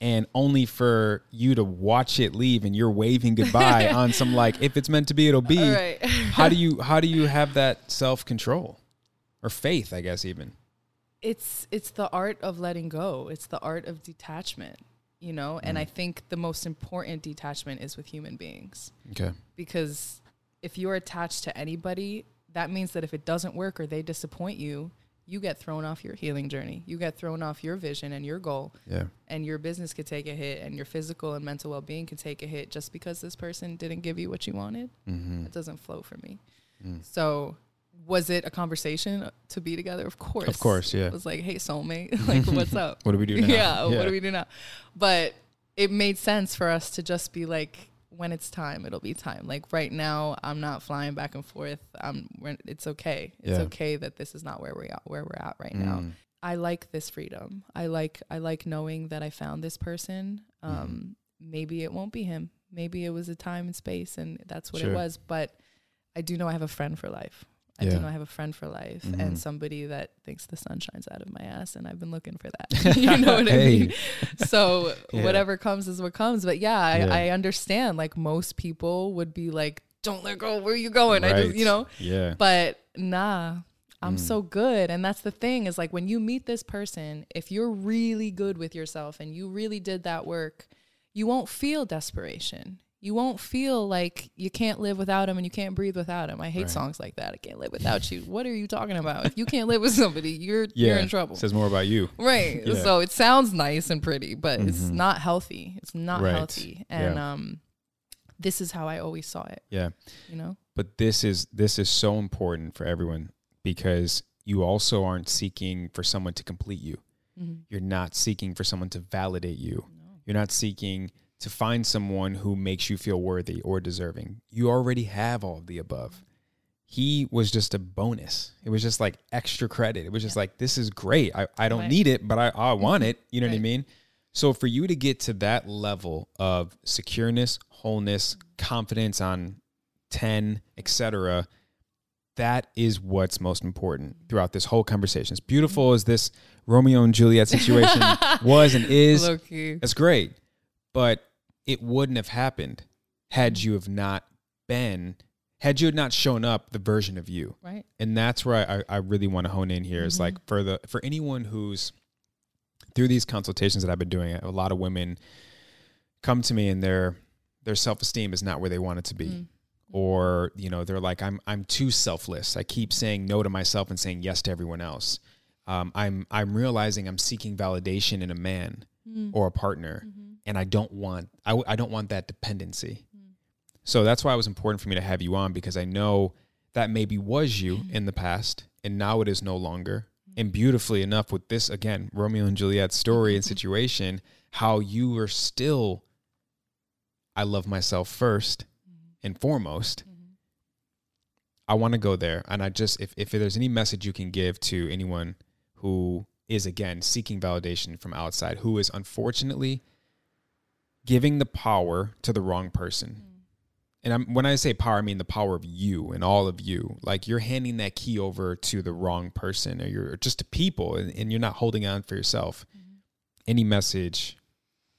and only for you to watch it leave and you're waving goodbye on some like if it's meant to be it'll be.
Right.
how do you how do you have that self-control or faith, I guess even?
It's it's the art of letting go it's the art of detachment you know and
Mm.
i think the most important detachment is with human beings
Okay.
because if you're attached to anybody, that means that if it doesn't work or they disappoint you, you get thrown off your healing journey. You get thrown off your vision and your goal,
Yeah.
and your business could take a hit, and your physical and mental well being could take a hit just because this person didn't give you what you wanted.
Mhm.
It doesn't flow for me.
Mm.
So, was it a conversation to be together? Of course.
Of course, yeah.
It was like, hey, soulmate, like, what's up?
What do we do now?
Yeah,
Yeah.
what do we do now? But it made sense for us to just be like, when it's time, it'll be time. Like right now, I'm not flying back and forth. We're- it's okay. It's
Yeah.
okay that this is not where we are, where we're at right now.
Mm.
I like this freedom. I like I like knowing that I found this person.
Mm-hmm.
Um, maybe it won't be him. Maybe it was a time and space, and that's what
Sure.
it was. But I do know I have a friend for life. I
Yeah.
do know I have a friend for life
Mhm.
and somebody that thinks the sun shines out of my ass, and I've been looking for that. you know what I mean? So
Yeah.
whatever comes is what comes. But yeah, I,
Yeah.
I understand. Like most people would be like, "Don't let go. Where are you going?" I just, you know.
Yeah.
But nah, I'm
Mm.
so good. And that's the thing is like when you meet this person, if you're really good with yourself and you really did that work, you won't feel desperation. You won't feel like you can't live without him and you can't breathe without him. I hate
Right.
songs like that. I can't live without you. What are you talking about? If you can't live with somebody, you're
Yeah.
you're in trouble.
It says more about you.
Right.
Yeah.
So it sounds nice and pretty, but it's
Mhm.
not healthy. It's not
Right.
healthy. And
Yeah.
um this is how I always saw it,
Yeah.
you know?
But this is this is so important for everyone because you also aren't seeking for someone to complete you.
Mhm.
You're not seeking for someone to validate you. You're not seeking to find someone who makes you feel worthy or deserving. You already have all of the above. He was just a bonus. It was just like extra credit. It was just like, this is great. I, I don't
Right.
need it, but I, I want it. You know what I mean? So for you to get to that level of secureness, wholeness, confidence on 10, etc., that is what's most important throughout this whole conversation. As beautiful as this Romeo and Juliet situation was and is, that's great. But it wouldn't have happened had you have not been, had you had not shown up the version of you.
Right.
And that's where I, I really want to hone in here. Is like for the for anyone who's through these consultations that I've been doing, a lot of women come to me and their their self esteem is not where they want it to be.
Mm.
Or, you know, they're like, I'm I'm too selfless. I keep saying no to myself and saying yes to everyone else. Um, I'm I'm realizing I'm seeking validation in a man
Mm.
or a partner,
Mm-hmm.
And I don't want I, I don't want that dependency. So that's why it was important for me to have you on because I know that maybe was you mm-hmm. in the past, and now it is no longer. And beautifully enough, with this again, Romeo and Juliet story and mm-hmm. situation, how you are still, I love myself first mm-hmm. and foremost. I want to go there. And I just, if, if there's any message you can give to anyone who is, again, seeking validation from outside, who is unfortunately giving the power to the wrong person. And I'm, when I say power, I mean the power of you and all of you. Like you're handing that key over to the wrong person or you're or just to people and, and you're not holding on for yourself. any message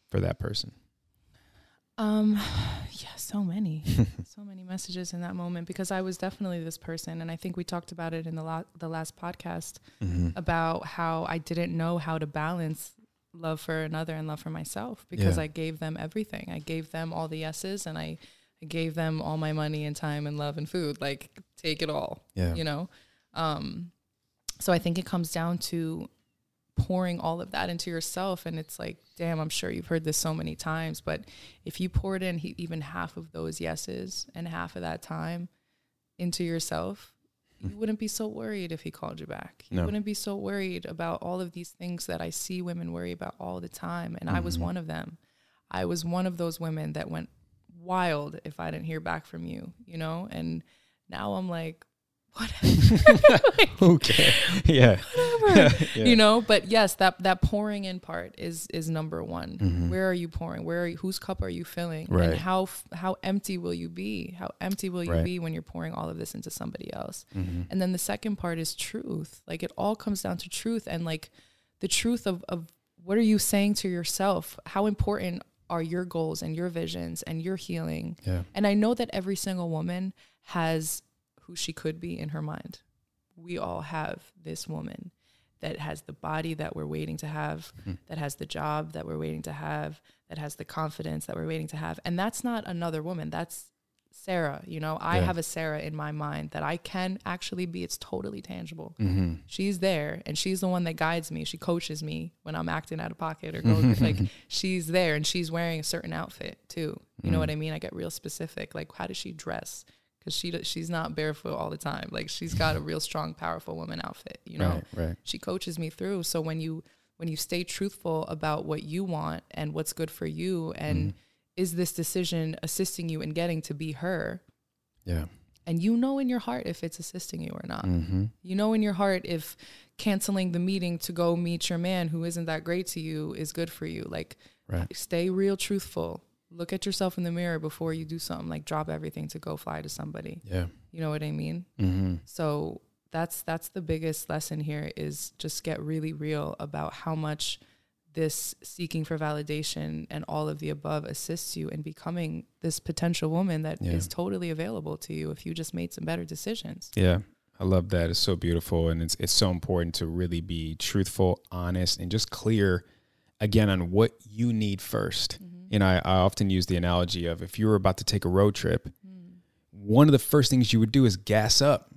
for that person?
Um, yeah, so many, so many messages in that moment because I was definitely this person, and I think we talked about it in the la- the last podcast
Mm-hmm.
about how I didn't know how to balance love for another and love for myself because
Yeah.
I gave them everything. I gave them all the yeses, and I, I gave them all my money and time and love and food. Like take it all,
Yeah.
you know. Um, so I think it comes down to pouring all of that into yourself and it's like damn i'm sure you've heard this so many times but if you poured in he, even half of those yeses and half of that time into yourself you mm. wouldn't be so worried if he called you back. You
No.
wouldn't be so worried about all of these things that i see women worry about all the time and i was mm-hmm. one of them. I was one of those women that went wild if i didn't hear back from you you know? And now i'm like
Okay. yeah.
whatever
Yeah.
you know but yes that that pouring in part is is number one
Mhm.
where are you pouring where are you, whose cup are you filling
Right.
and how how empty will you be how empty will you
Right.
be when you're pouring all of this into somebody else
Mhm.
and then the second part is truth like it all comes down to truth and like the truth of of what are you saying to yourself how important are your goals and your visions and your healing
Yeah.
and I know that every single woman has who she could be in her mind. We all have this woman that has the body that we're waiting to have,
Hmm.
that has the job that we're waiting to have, that has the confidence that we're waiting to have. And that's not another woman. That's Sarah. You know, I
Yeah.
have a Sarah in my mind that I can actually be. It's totally tangible.
Mm-hmm.
She's there and she's the one that guides me. She coaches me when I'm acting out of pocket or going like she's there and she's wearing a certain outfit too. You know what I mean? I get real specific. Like how does she dress? Because she she's not barefoot all the time. Like she's got a real strong, powerful woman outfit. You know,
Right. Right.
she coaches me through. So when you when you stay truthful about what you want and what's good for you, and is this decision assisting you in getting to be her?
Yeah.
And you know in your heart if it's assisting you or not.
Mm-hmm.
You know in your heart if canceling the meeting to go meet your man who isn't that great to you is good for you. Like
Right.
stay real truthful. Look at yourself in the mirror before you do something like drop everything to go fly to somebody.
Yeah.
You know what I mean?
Mm-hmm.
So that's that's the biggest lesson here is just get really real about how much this seeking for validation and all of the above assists you in becoming this potential woman that is
Yeah.
totally available to you if you just made some better decisions.
Yeah. I love that. It's so beautiful and it's it's so important to really be truthful, honest, and just clear again on what you need 1st You know, I, I often use the analogy of if you were about to take a road trip, one of the first things you would do is gas up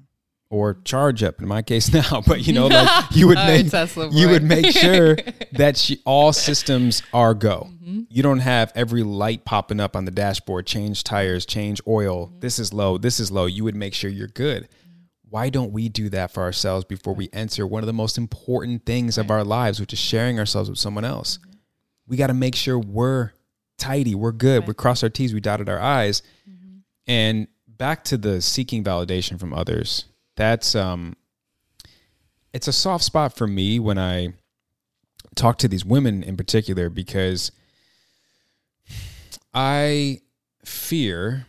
or charge up in my case now, but you know, like you would
Uh,
make you would make sure that she, all systems are go.
Mm-hmm.
You don't have every light popping up on the dashboard, change tires, change oil.
Mm-hmm.
This is low, this is low. You would make sure you're good. Why don't we do that for ourselves before we enter one of the most important things of our lives, which is sharing ourselves with someone else? We got to make sure we're tidy, we're good, we crossed our T's, we dotted our I's. And back to the seeking validation from others. That's um it's a soft spot for me when I talk to these women in particular because I fear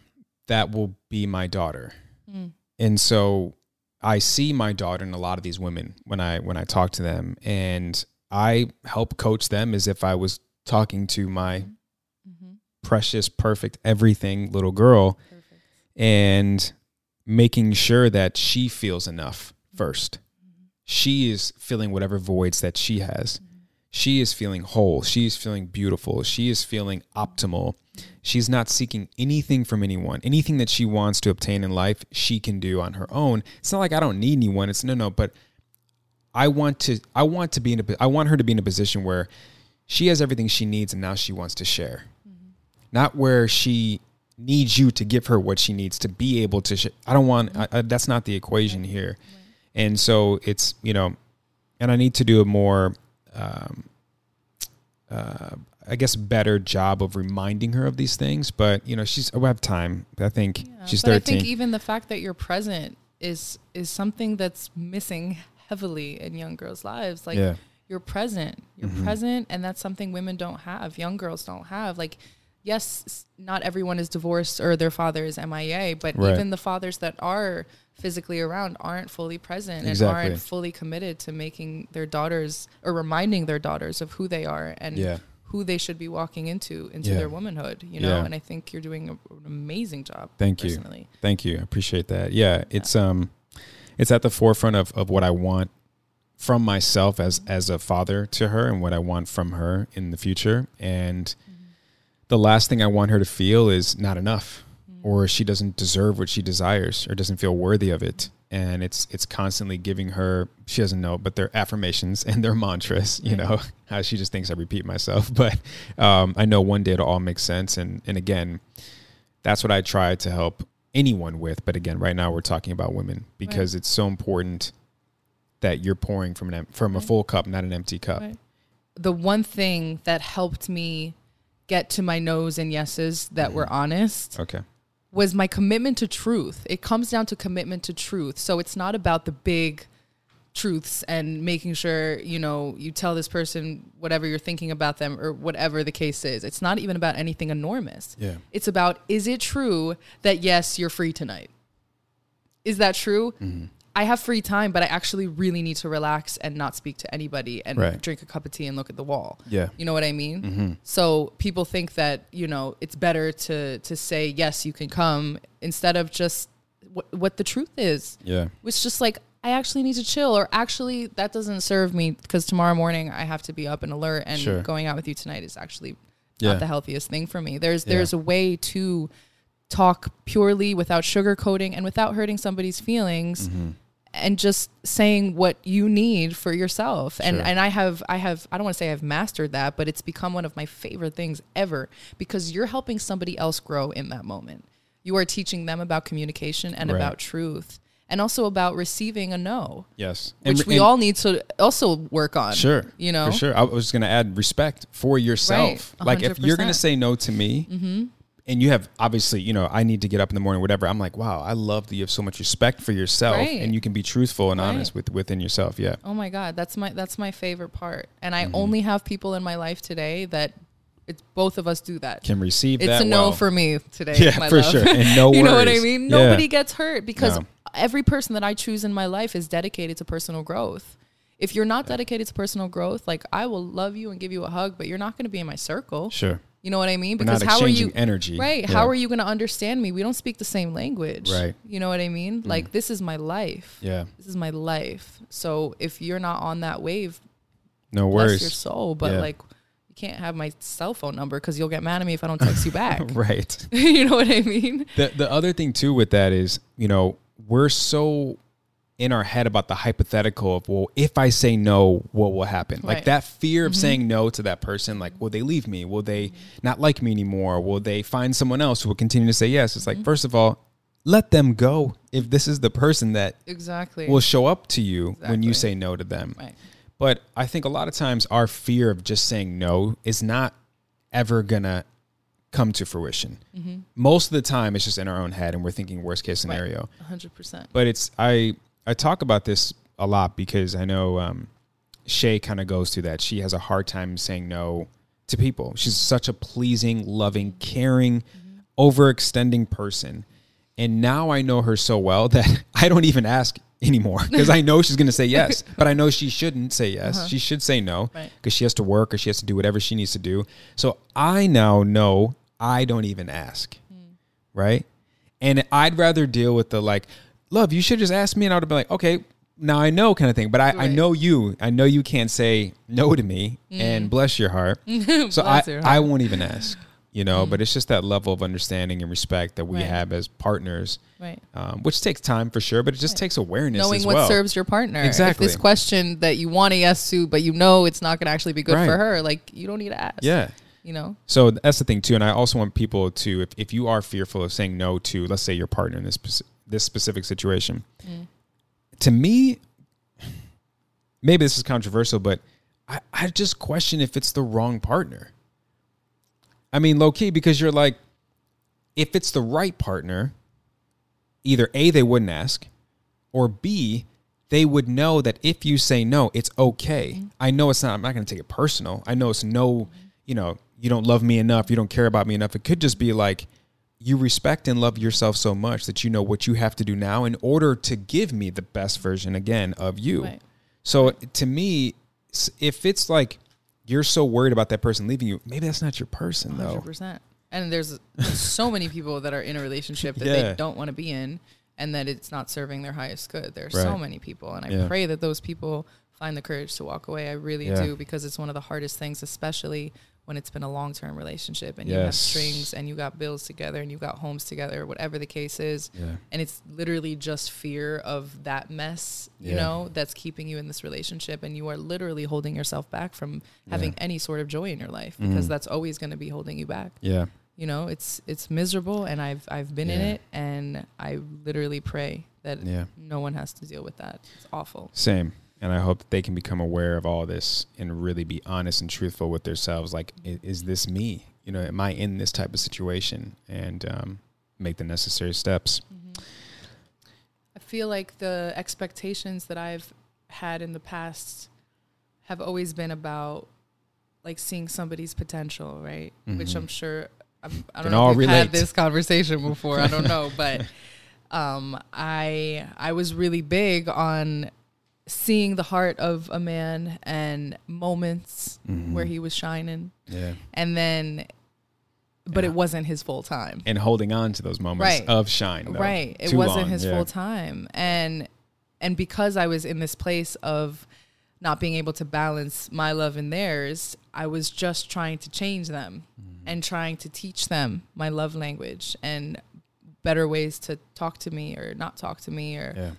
that will be my daughter.
Mm.
And so I see my daughter in a lot of these women when I when I talk to them and I help coach them as if I was talking to my
Mm-hmm.
Precious, perfect, everything little girl and making sure that she feels enough mm-hmm. 1st She is filling whatever voids that she has. Mm-hmm. She is feeling whole. She is feeling beautiful. She is feeling optimal. Mm-hmm. She's not seeking anything from anyone. Anything that she wants to obtain in life, she can do on her own. It's not like I don't need anyone. It's no, no, but I want to I want to be in a I want her to be in a position where she has everything she needs and now she wants to share. Not where she needs you to give her what she needs to be able to sh- I don't want I, I, that's not the equation here. And so it's, you know, and I need to do a more um uh I guess better job of reminding her of these things, but you know, she's I have time. I think
Yeah,
she's
but
13.
I think even the fact that you're present is is something that's missing heavily in young girls' lives. Like
Yeah.
you're present, you're
Mhm.
present, and that's something women don't have. Young girls don't have. Like yes, not everyone is divorced or their father is MIA, but
Right.
even the fathers that are physically around aren't fully present and aren't fully committed to making their daughters or reminding their daughters of who they are and
Yeah.
who they should be walking into into
Yeah.
their womanhood. You know,
Yeah.
and I think you're doing a, an amazing job.
Thank you. Thank you. I appreciate that. Yeah, it's um it's at the forefront of, of what I want from myself as as a father to her and what I want from her in the future. And the last thing I want her to feel is not enough or she doesn't deserve what she desires or doesn't feel worthy of it. And it's it's constantly giving her she doesn't know, but they're affirmations and they're mantras, you know. How she just thinks I repeat myself. But um, I know one day it'll all make sense and and again, that's what I try to help anyone with. But again, right now we're talking about women because it's so important that you're pouring from an from a full cup, not an empty cup.
Right. The one thing that helped me get to my no's and yeses that were honest
Okay.
was my commitment to truth. It comes down to commitment to truth. So it's not about the big truths and making sure, you know, you tell this person whatever you're thinking about them or whatever the case is. It's not even about anything enormous.
Yeah.
It's about is it true that yes, you're free tonight? Is that true?
Mm-hmm.
I have free time, but I actually really need to relax and not speak to anybody and
Right.
drink a cup of tea and look at the wall.
Yeah.
You know what I mean?
Mm-hmm.
So people think that, you know, it's better to to say yes, you can come instead of just what, what the truth is.
Yeah.
It's just like I actually need to chill or actually that doesn't serve me because tomorrow morning I have to be up and alert and
Sure.
going out with you tonight is actually
Yeah.
not the healthiest thing for me. There's
Yeah.
there's a way to talk purely without sugarcoating and without hurting somebody's feelings
Mm-hmm.
And just saying what you need for yourself. And
Sure.
and I have I have I don't want to say I've mastered that, but it's become one of my favorite things ever because you're helping somebody else grow in that moment. You are teaching them about communication and
Right.
about truth and also about receiving a no,
Yes.
which we all need to also work on.
Sure.
You know?
For sure. I was just going to add respect for yourself.
Right.
Like if you're going to say no to me
Mm-hmm.
And you have obviously, you know, I need to get up in the morning, whatever. I'm like, wow, I love that you have so much respect for yourself
Right.
and you can be truthful and
Right.
honest with within yourself. Yeah.
Oh my god, that's my that's my favorite part. And
Mm-hmm.
I only have people in my life today that it's both of us do that.
Can receive
it's
that
a no
well.
for me today.
Yeah, for
love.
sure. And no
you know what I mean?
Yeah.
Nobody gets hurt because
No.
every person that I choose in my life is dedicated to personal growth. If you're not dedicated to personal growth, like I will love you and give you a hug, but you're not going to be in my circle.
Sure.
You know what I mean?
We're
how are you
energy.
Right.
Yeah.
How are you going to understand me? We don't speak the same language.
Right. Mm.
You know what I mean? Like this is my life.
Yeah.
This is my life. So if you're not on that wave,
No worries.
your soul. But
Yeah.
like, you can't have my cell phone number because you'll get mad at me if I don't text you back.
Right.
you know what I mean?
The the other thing too with that is, you know, we're so in our head about the hypothetical of well, if I say no, what will happen? Like that fear of saying no to that person, like, will they leave me? Will they not like me anymore? Will they find someone else who will continue to say yes? It's like, first of all, let them go if this is the person that
Exactly.
will show up to you when you say no to them.
right.
But I think a lot of times our fear of just saying no is not ever gonna come to fruition.
Mm-hmm.
Most of the time, it's just in our own head, and we're thinking worst case scenario.
hundred percent.
But it's I I talk about this a lot because I know um, Shay kind of goes through that. She has a hard time saying no to people. She's such a pleasing, loving, caring, mm-hmm. overextending person. And now I know her so well that I don't even ask anymore because I know she's going to say yes, but I know she shouldn't say yes. Uh-huh. She should say no
Right.
because she has to work or she has to do whatever she needs to do. So I now know I don't even ask. Mm. Right. And I'd rather deal with the like, love, you should just ask me. And I would have been like, okay, now I know kind of thing. But I, I know you. I know you can't say no to me and bless your heart. so I,
Mm. Your
I.
Mm.
won't even ask, you know, but it's just that level of understanding and respect that we
Right.
have as partners,
Right.
um, which takes time for sure, but it just takes awareness
Knowing what
well.
serves your partner.
Exactly.
If this question that you want a yes to, but you know it's not going to actually be good
Right.
for her, like you don't need to ask.
Yeah.
You know.
So that's the thing too, and I also want people to, if, if you are fearful of saying no to, let's say your partner in this this specific situation, mm. to me, maybe this is controversial, but I, I just question if it's the wrong partner. I mean, low key, because you're like, if it's the right partner, either A, they wouldn't ask, or B, they would know that if you say no, it's okay. Mm. I know it's not, I'm not going to take it personal. I know it's no, mm-hmm. you know, you don't love me enough, you don't care about me enough. It could just be like you respect and love yourself so much that you know what you have to do now in order to give me the best version again of you.
Right.
So to me, if it's like you're so worried about that person leaving you, maybe that's not your person though.
Hundred percent. And there's so many people that are in a relationship that
Yeah.
they don't want to be in, and that it's not serving their highest good. There are so many people, and I
Yeah.
pray that those people find the courage to walk away. I really
Yeah.
do because it's one of the hardest things, especially when it's been a long term relationship and you have strings and you got bills together and you got homes together, whatever the case is.
Yeah.
And it's literally just fear of that mess, you
Yeah.
know, that's keeping you in this relationship. And you are literally holding yourself back from having any sort of joy in your life because
Mm.
that's always going to be holding you back
Yeah.
you know it's it's miserable and i've i've been in it and i literally pray that
Yeah.
no one has to deal with that it's awful
Same. And I hope that they can become aware of all this and really be honest and truthful with themselves. Like, is, is this me? You know, am I in this type of situation? And um, make the necessary steps.
i feel like the expectations that i've had in the past have always been about like seeing somebody's potential right which i'm sure I'm, i don't know
all
if we've
relate.
had this conversation before i don't know but um i i was really big on seeing the heart of a man and moments where he was shining
Yeah.
and then but it wasn't his full time
And holding on to those moments
Right.
of shine. though.
right it wasn't
long,
his
yeah.
full time and and because i was in this place of not being able to balance my love and theirs i was just trying to change them
Mm-hmm.
and trying to teach them my love language and better ways to talk to me or not talk to me or
Yeah.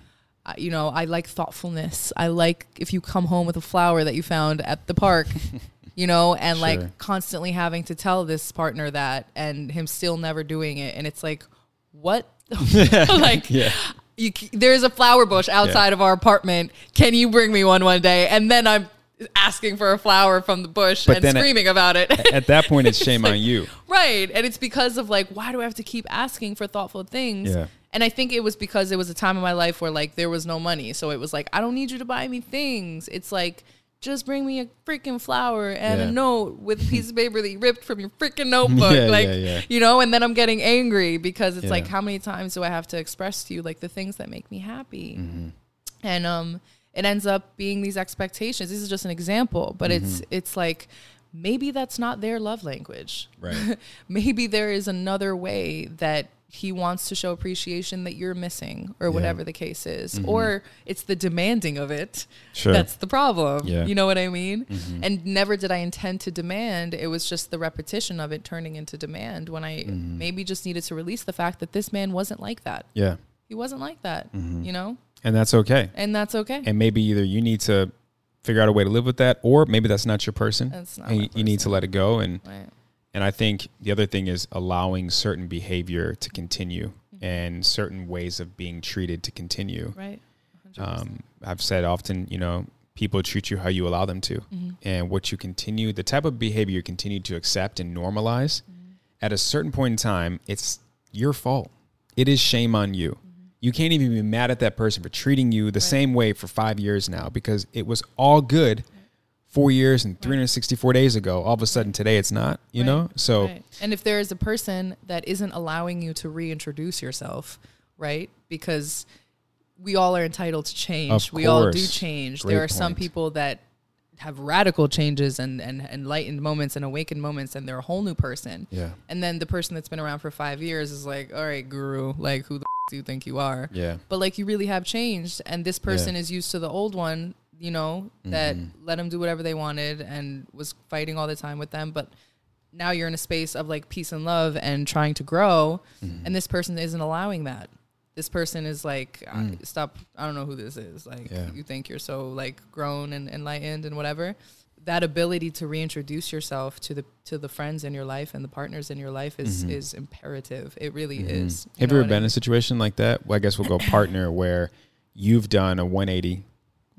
You know, I like thoughtfulness. I like if you come home with a flower that you found at the park, you know, and
Sure.
like constantly having to tell this partner that and him still never doing it. And it's like, what? like,
Yeah.
you, there's a flower bush outside of our apartment. Can you bring me one one day? And then I'm asking for a flower from the bush
But
and screaming about it.
At that point, it's shame on you.
Right. And it's because of like, why do I have to keep asking for thoughtful things?
Yeah.
And I think it was because it was a time in my life where like there was no money. So it was like, I don't need you to buy me things. It's like, just bring me a freaking flower and
Yeah.
a note with a piece of paper that you ripped from your freaking notebook.
Yeah,
like,
yeah,
you know, and then I'm getting angry because it's like, how many times do I have to express to you like the things that make me happy?
Mm-hmm.
and um it ends up being these expectations this is just an example but it's
Mm-hmm.
it's like maybe that's not their love language
Right.
maybe there is another way that he wants to show appreciation that you're missing or whatever the case is or it's the demanding of it
Mm-hmm. Sure.
that's the problem
Yeah.
you know what i mean
Mm-hmm.
and never did i intend to demand it was just the repetition of it turning into demand when i
Mm-hmm.
maybe just needed to release the fact that this man wasn't like that
Yeah.
he wasn't like that you know
And that's okay.
and that's okay
And maybe either you need to figure out a way to live with that, or maybe that's not your person.
That's not
and you, you need to let it go. And
right
and I think the other thing is allowing certain behavior to continue and certain ways of being treated to continue.
right 100%.
Um, I've said often, you know, people treat you how you allow them to,
Mm-hmm.
and what you continue, the type of behavior you continue to accept and normalize.
Mm-hmm.
At a certain point in time, it's your fault. It is shame on you.
Mm-hmm.
You can't even be mad at that person for treating you the same way for five years now because it was all good four years and 364 days ago. All of a sudden today it's not, you
Right,
know? So
right. and if there is a person that isn't allowing you to reintroduce yourself, right? Because we all are entitled to change. We all do change.
Great
there are some people that have radical changes and, and enlightened moments and awakened moments and they're a whole new person.
Yeah.
And then the person that's been around for five years is like, all right, guru, like who the f- do you think you are?
Yeah.
but like you really have changed and this person is used to the old one you know that
Mm-hmm.
let them do whatever they wanted and was fighting all the time with them but now you're in a space of like peace and love and trying to grow
Mm-hmm.
and this person isn't allowing that this person is like I- stop i don't know who this is like
Mm. Yeah.
you think you're so like grown and enlightened and whatever that ability to reintroduce yourself to the to the friends in your life and the partners in your life is is imperative it really is
Mm-hmm. Have you ever
I
been in a situation like that? Well, I guess we'll go partner where you've done a 180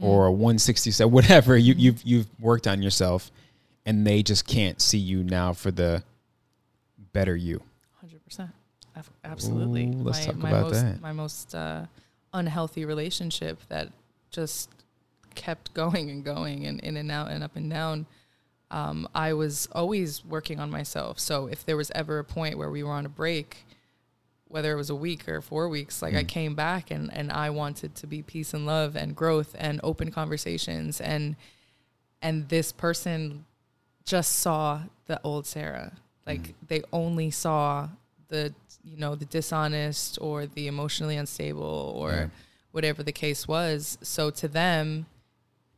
or a 167, whatever. You,
Mm-hmm.
you've you've worked on yourself, and they just can't see you now for the better you.
Hundred percent, absolutely.
Ooh, let's
my,
talk
my
about
most,
that.
My most uh, unhealthy relationship that just kept going and going and in and out and up and down um, I was always working on myself. So if there was ever a point where we were on a break, whether it was a week or four weeks, like I mm. came back and, and I wanted to be peace and love and growth and open conversations and and this person just saw the old Sarah. Like mm. they only saw the you know the dishonest or the emotionally unstable or
Yeah.
whatever the case was. So to them,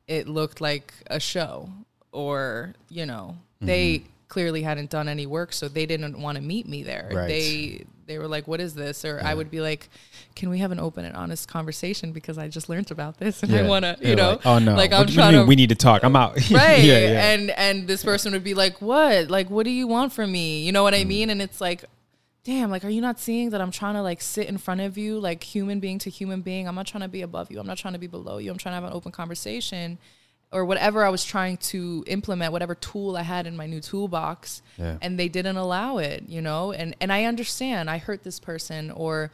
it looked like a show or you know they mm-hmm. clearly hadn't done any work so they didn't want to meet me there
Right.
they they were like what is this? Or i would be like can we have an open and honest conversation? Because i just learned about this and i want to you know?
like, oh no,
like i'm trying
mean
to
we need to talk. I'm out.
right.
yeah, yeah.
and and this person would be like what? Like what do you want from me? You know what
Mm.
i mean? And it's like damn like are you not seeing that i'm trying to like sit in front of you like human being to human being? I'm not trying to be above you. I'm not trying to be below you. I'm trying to have an open conversation or whatever i was trying to implement whatever tool i had in my new toolbox
Yeah.
and they didn't allow it you know and and i understand i hurt this person or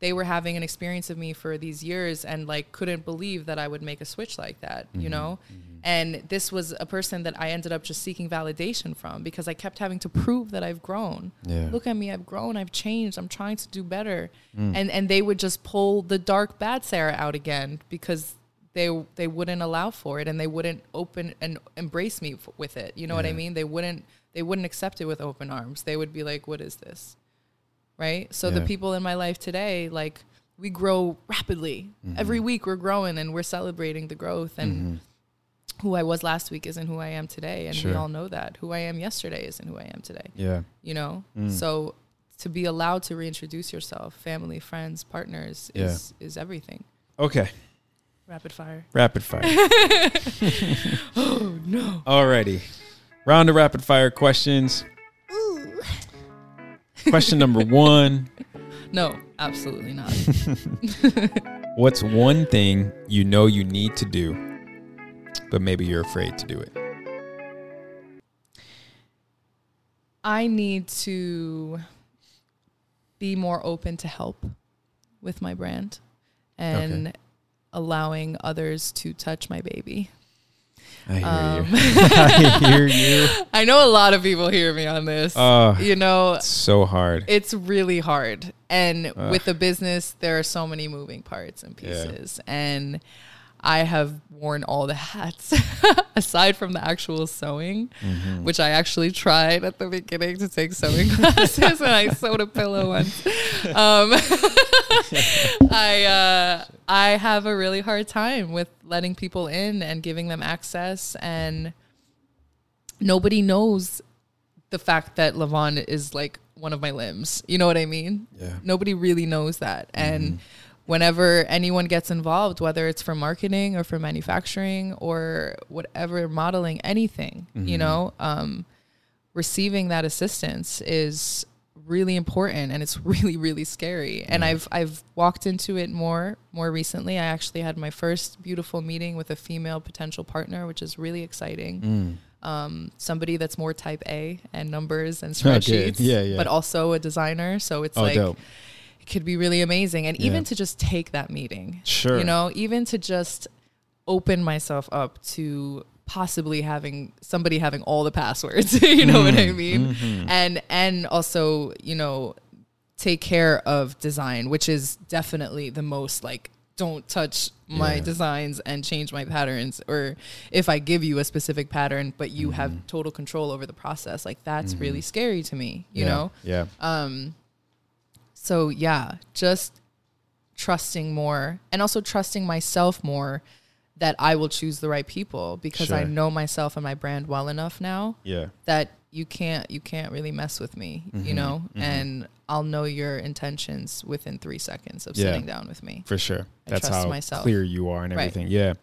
they were having an experience of me for these years and like couldn't believe that I would make a switch like that,
Mm-hmm.
you know? And this was a person that I ended up just seeking validation from because I kept having to prove that I've grown.
Yeah.
Look at me, I've grown, I've changed, I'm trying to do better.
Mm.
And and they would just pull the dark bad Sarah out again because they they wouldn't allow for it and they wouldn't open and embrace me f- with it. You know what I mean? They wouldn't they wouldn't accept it with open arms. They would be like, "What is this?" right? So the people in my life today, like we grow rapidly.
Mm-hmm.
Every week we're growing and we're celebrating the growth and who I was last week isn't who I am today and we all know that. Who I am yesterday isn't who I am today.
yeah.
You know?
Mm.
So to be allowed to reintroduce yourself, family, friends, partners
Yeah.
is is everything.
Okay.
Rapid fire.
Rapid fire. oh no. Alrighty. Round of rapid fire questions. Ooh. Question number one.
No, absolutely not.
What's one thing you know you need to do, but maybe you're afraid to do it?
I need to be more open to help with my brand and
Okay.
Allowing others to touch my baby.
I hear
Um,
you. I hear you.
I know a lot of people hear me on this.
Oh,
you know,
it's so hard.
it's really hard. And
Ugh.
with the business, there are so many moving parts and pieces. And I have worn all the hats aside from the actual sewing,
Mm-hmm.
which I actually tried at the beginning to take sewing classes and I sewed a pillow once. Um, I uh, I have a really hard time with letting people in and giving them access and nobody knows the fact that Levon is like one of my limbs. You know what I mean?
Yeah.
Nobody really knows that. And whenever anyone gets involved, whether it's for marketing or for manufacturing or whatever, modeling, anything, you know, um, receiving that assistance is really important and it's really really scary. And i've i've walked into it more more recently. I actually had my first beautiful meeting with a female potential partner which is really exciting. Um, somebody that's more type A and numbers and
Oh,
spreadsheets,
Yeah, yeah.
but also a designer. So it's
Oh,
like
dope.
Could be really amazing, and
Yeah.
even to just take that meeting,
Sure.
you know, even to just open myself up to possibly having somebody having all the passwords, you know what I
Mm,
mean,
mm-hmm.
and and also you know take care of design, which is definitely the most like don't touch my
Yeah.
designs and change my patterns or if I give you a specific pattern but you
Mm-hmm.
have total control over the process like that's really scary to me you
yeah.
know
Yeah.
um so yeah just trusting more and also trusting myself more that I will choose the right people because I know myself and my brand well enough now
Yeah.
that you can't you can't really mess with me
Mm-hmm.
you know and i'll know your intentions within three seconds of
Yeah.
sitting down with me
For sure.
I
That's
trust
how
myself.
clear you are and
Right.
everything. Yeah.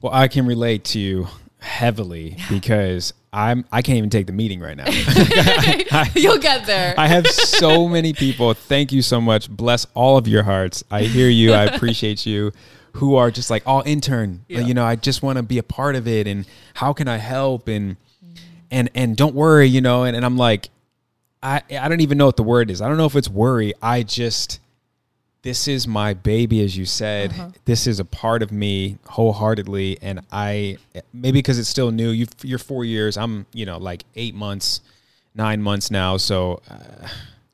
Well, I can relate to you heavily because I'm I can't even take the meeting right now.
you'll get there
I have so many people. Thank you so much. Bless all of your hearts. I hear you. I appreciate you. Who are just like, oh, intern.
Yeah.
You know, I just want to be a part of it, and how can I help? And and and don't worry, you know. And, and I'm like, I I don't even know what the word is. I don't know if it's worry. I just this is my baby, as you said.
Uh-huh.
This is a part of me wholeheartedly, and I maybe because it's still new. You you're four years. I'm you know like eight months, nine months now. So uh,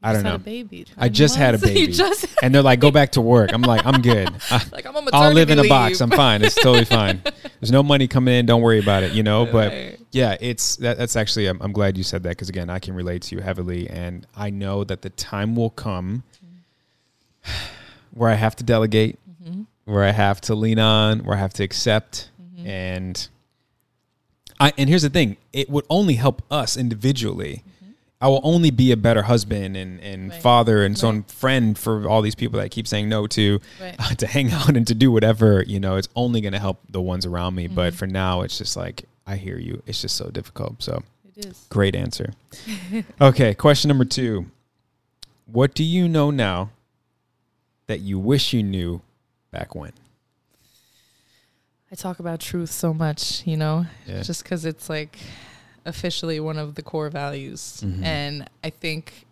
I don't know.
a baby.
I just had a
Months.
Baby,
just
and they're like, "Go back to work." I'm like, "I'm good. I,
like I'm on
I'll live in a box. I'm fine. It's totally fine. There's no money coming in. Don't worry about it. You know." But yeah, it's that, that's actually. I'm, I'm glad you said that because again, I can relate to you heavily, and I know that the time will come where I have to delegate,
Mm-hmm.
where I have to lean on, where I have to accept,
Mm-hmm.
and I. And here's the thing: it would only help us individually. I will only be a better husband and, and
Mm-hmm. Right.
father and so on friend for all these people that keep saying no to
Right.
to hang out and to do whatever, you know, it's only going to help the ones around me.
Mm-hmm.
But for now, it's just like, I hear you. It's just so difficult. So great answer. okay. Question number two What do you know now that you wish you knew back when?
I talk about truth so much, you know,
Yeah.
just because it's like officially one of the core values.
Mhm.
And I think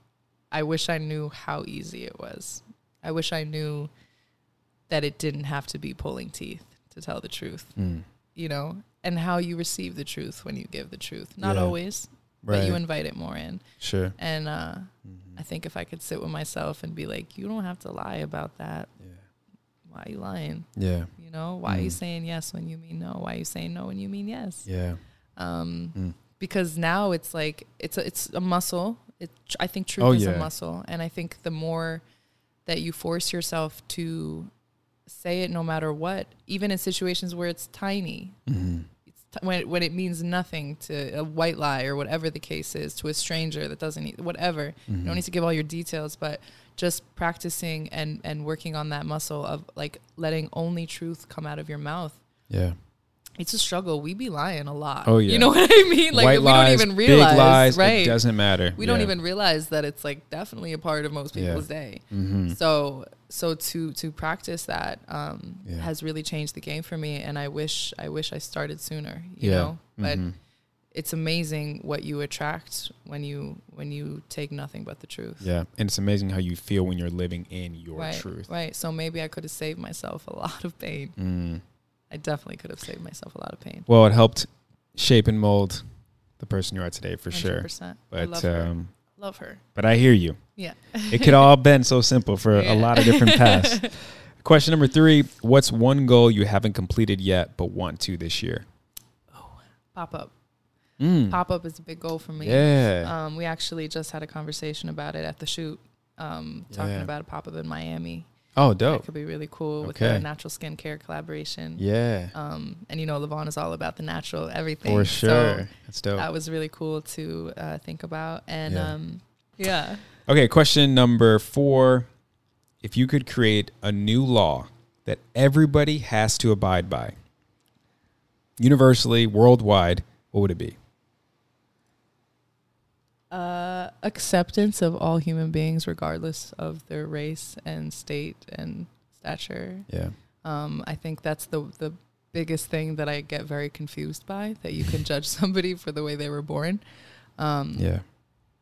I wish I knew how easy it was. I wish I knew that it didn't have to be pulling teeth to tell the truth,
Mm.
you know, and how you receive the truth when you give the truth. Not
Yeah.
always, but you invite it more in.
Sure.
And uh, I think if I could sit with myself and be like, you don't have to lie about that.
Yeah.
Why are you lying?
Yeah.
You know, why are you
Mm.
saying yes when you mean no? Why are you saying no when you mean yes?
Yeah.
Um,
Mm.
because now it's like it's a, it's a muscle. It I think truth
Oh,
is
yeah.
a muscle, and I think the more that you force yourself to say it, no matter what, even in situations where it's tiny,
Mm-hmm.
When it, when it means nothing to a white lie or whatever the case is to a stranger that doesn't need whatever. You
Mm-hmm.
don't need to give all your details, but just practicing and and working on that muscle of like letting only truth come out of your mouth
Yeah.
it's a struggle. We be lying a lot.
Oh, yeah.
You know what I mean? Like
White
we
lies,
don't even realize,
big lies,
right?
it doesn't matter.
we don't even realize that it's like definitely a part of most
Yeah.
people's day.
Mhm.
So so to to practice that um,
Yeah.
has really changed the game for me, and I wish I wish I started sooner. You
Yeah.
know, but
Mhm.
it's amazing what you attract when you when you take nothing but the truth.
Yeah, and it's amazing how you feel when you're living in your
right,
truth.
right. So maybe I could have saved myself a lot of pain.
Mm.
I definitely could have saved myself a lot of pain.
Well, it helped shape and mold the person you are today for sure.
100%. I
But um,
Love her.
but I hear you.
Yeah.
It could all been so simple for
Yeah.
a lot of different paths. Question number three: What's one goal you haven't completed yet but want to this year?
Oh, Pop up.
Mm.
Pop up is a big goal for me.
Yeah.
Um, we actually just had a conversation about it at the shoot, um, talking
Yeah.
about a pop up in Miami.
Oh,
That
dope.
could be really cool with
Okay.
the natural skincare collaboration.
Yeah,
Um, and you know, Levon is all about the natural everything.
for
So
sure. That's dope.
that was really cool to uh, think about. And
Yeah.
um, yeah.
Okay, question number four. If you could create a new law that everybody has to abide by, universally, worldwide, what would it be?
Uh, acceptance of all human beings, regardless of their race and state and stature.
Yeah.
Um, I think that's the the biggest thing that I get very confused by that you can judge somebody for the way they were born. Um,
Yeah.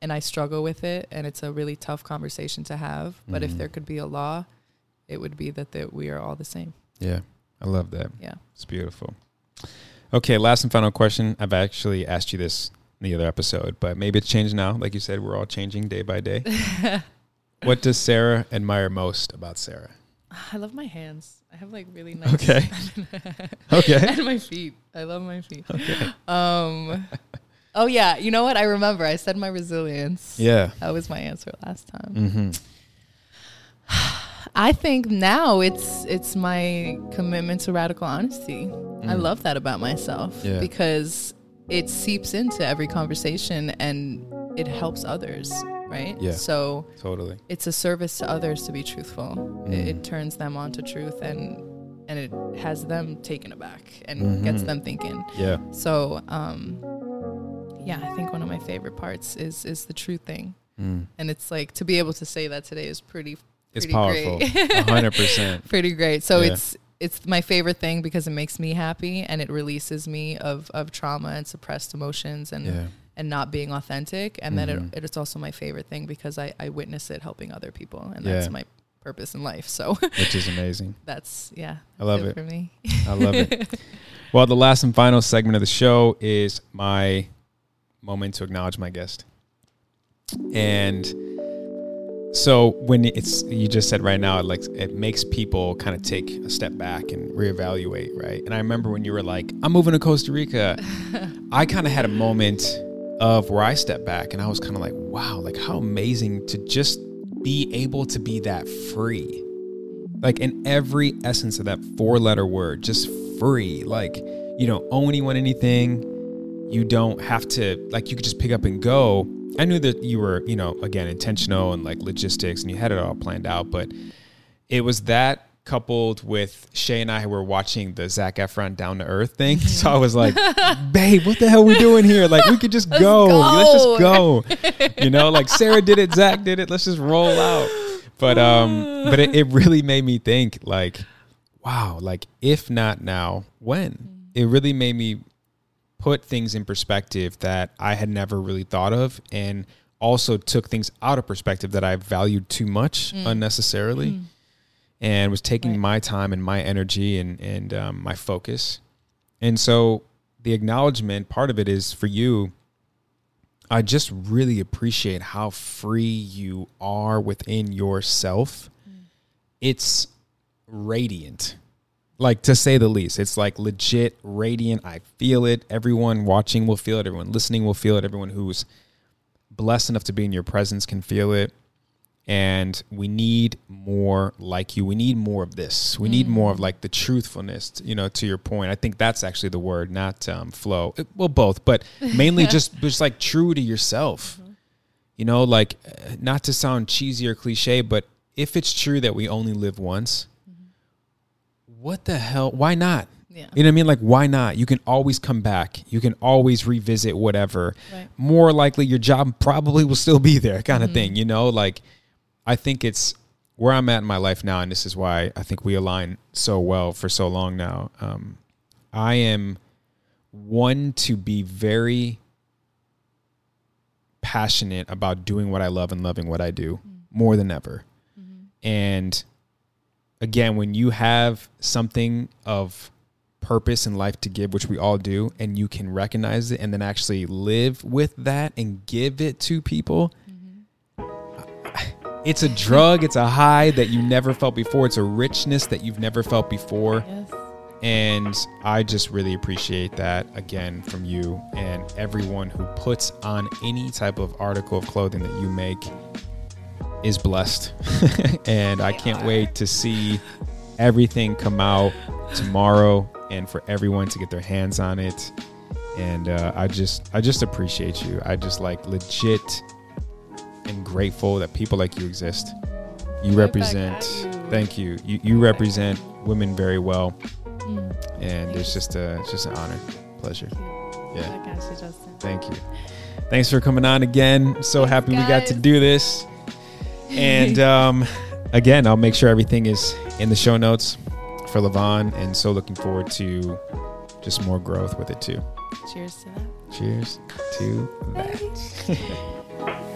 And I struggle with it, and it's a really tough conversation to have. But if
Mhm.
there could be a law, it would be that, that we are all the same.
Yeah. I love that.
Yeah.
It's beautiful. Okay, last and final question. I've actually asked you this the other episode, but maybe it's changed now. Like you said, we're all changing day by day. what does Sarah admire most about Sarah?
I love my hands. I have like really nice.
Okay. Okay.
and my feet. I love my feet. Um. Oh yeah, you know what? I remember. I said my resilience.
Yeah.
That was my answer last time.
Mm-hmm.
I think now it's it's my commitment to radical honesty. I
Mm.
love that about myself
Yeah.
because it seeps into every conversation and it helps others, right?
Yeah.
So
Totally.
it's a service to others to be truthful. It,
Mm.
it turns them on to truth and and it has them taken aback and gets
Mhm.
them thinking.
Yeah.
So, um, yeah, I think one of my favorite parts is is the truth thing,
Mm.
and it's like to be able to say that today is pretty.
It's
pretty
powerful.
great.
Hundred percent.
pretty great. So
Yeah.
it's it's my favorite thing because it makes me happy and it releases me of of trauma and suppressed emotions and
Yeah.
and not being authentic. And then
Mhm.
it, it's also my favorite thing because I I witness it helping other people, and
Yeah.
that's my purpose in life. So
which is amazing.
that's yeah.
I love
good
it.
for me.
I love it. Well, the last and final segment of the show is my moment to acknowledge my guest. And so when it's you just said right now, it like it makes people kind of take a step back and reevaluate, right? And I remember when you were like, "I'm moving to Costa Rica," I kind of had a moment of where I stepped back and I was kind of like, "Wow, like how amazing to just be able to be that free." like in every essence of that four letter word just free like you don't owe anyone anything you don't have to like you could just pick up and go i knew that you were you know again intentional and like logistics and you had it all planned out but it was that coupled with Shay and I were watching the Zac Efron Down to Earth thing. So I was like, babe, what the hell are we doing here? Like, we could just go. Let's just go. You know, like Sarah did it, Zach did it. Let's just roll out. But um, but it, it really made me think like, wow, like if not now, when? It really made me put things in perspective that I had never really thought of and also took things out of perspective that I valued too much mm. unnecessarily mm. and was taking
Right.
my time and my energy and and um, my focus. And so the acknowledgement part of it is for you. I just really appreciate how free you are within yourself. Mm. It's radiant, like to say the least. It's like legit radiant. I feel it. Everyone watching will feel it. Everyone listening will feel it. Everyone who's blessed enough to be in your presence can feel it and we need more like you we need more of this we need more of like the truthfulness you know to your point i think that's actually the word not um, flow Uh, well both but mainly just just like true to yourself you know like uh, not to sound cheesy or cliche but if it's true that we only live once what the hell why not
Yeah.
you know what I mean? Like, why not? You can always come back. You can always revisit whatever.
Right.
More likely, your job probably will still be there, kind of mm-hmm. thing. You know, like, I think it's where I'm at in my life now, and this is why I think we align so well for so long now. Um, I am one to be very passionate about doing what I love and loving what I do mm. more than ever. Mm-hmm. And again, when you have something of purpose in life to give, which we all do, and you can recognize it and then actually live with that and give it to people, mm-hmm. it's a drug, it's a high that you never felt before, it's a richness that you've never felt before.
Yes.
And I just really appreciate that again from you and everyone who puts on any type of article of clothing that you make is blessed. and I can't wait to see everything come out tomorrow and for everyone to get their hands on it. And uh, I just I just appreciate you. I just like legit and grateful that people like you exist. You represent thank you. You you represent women very well
Mm.
and it's just a it's just an honor, pleasure. Yeah.
I got you, Justin.
Thank you. Thanks for coming on again. So happy we got to do this. And um, again, I'll make sure everything is in the show notes for Levon, and so looking forward to just more growth with it too.
Cheers to that.
Cheers to that.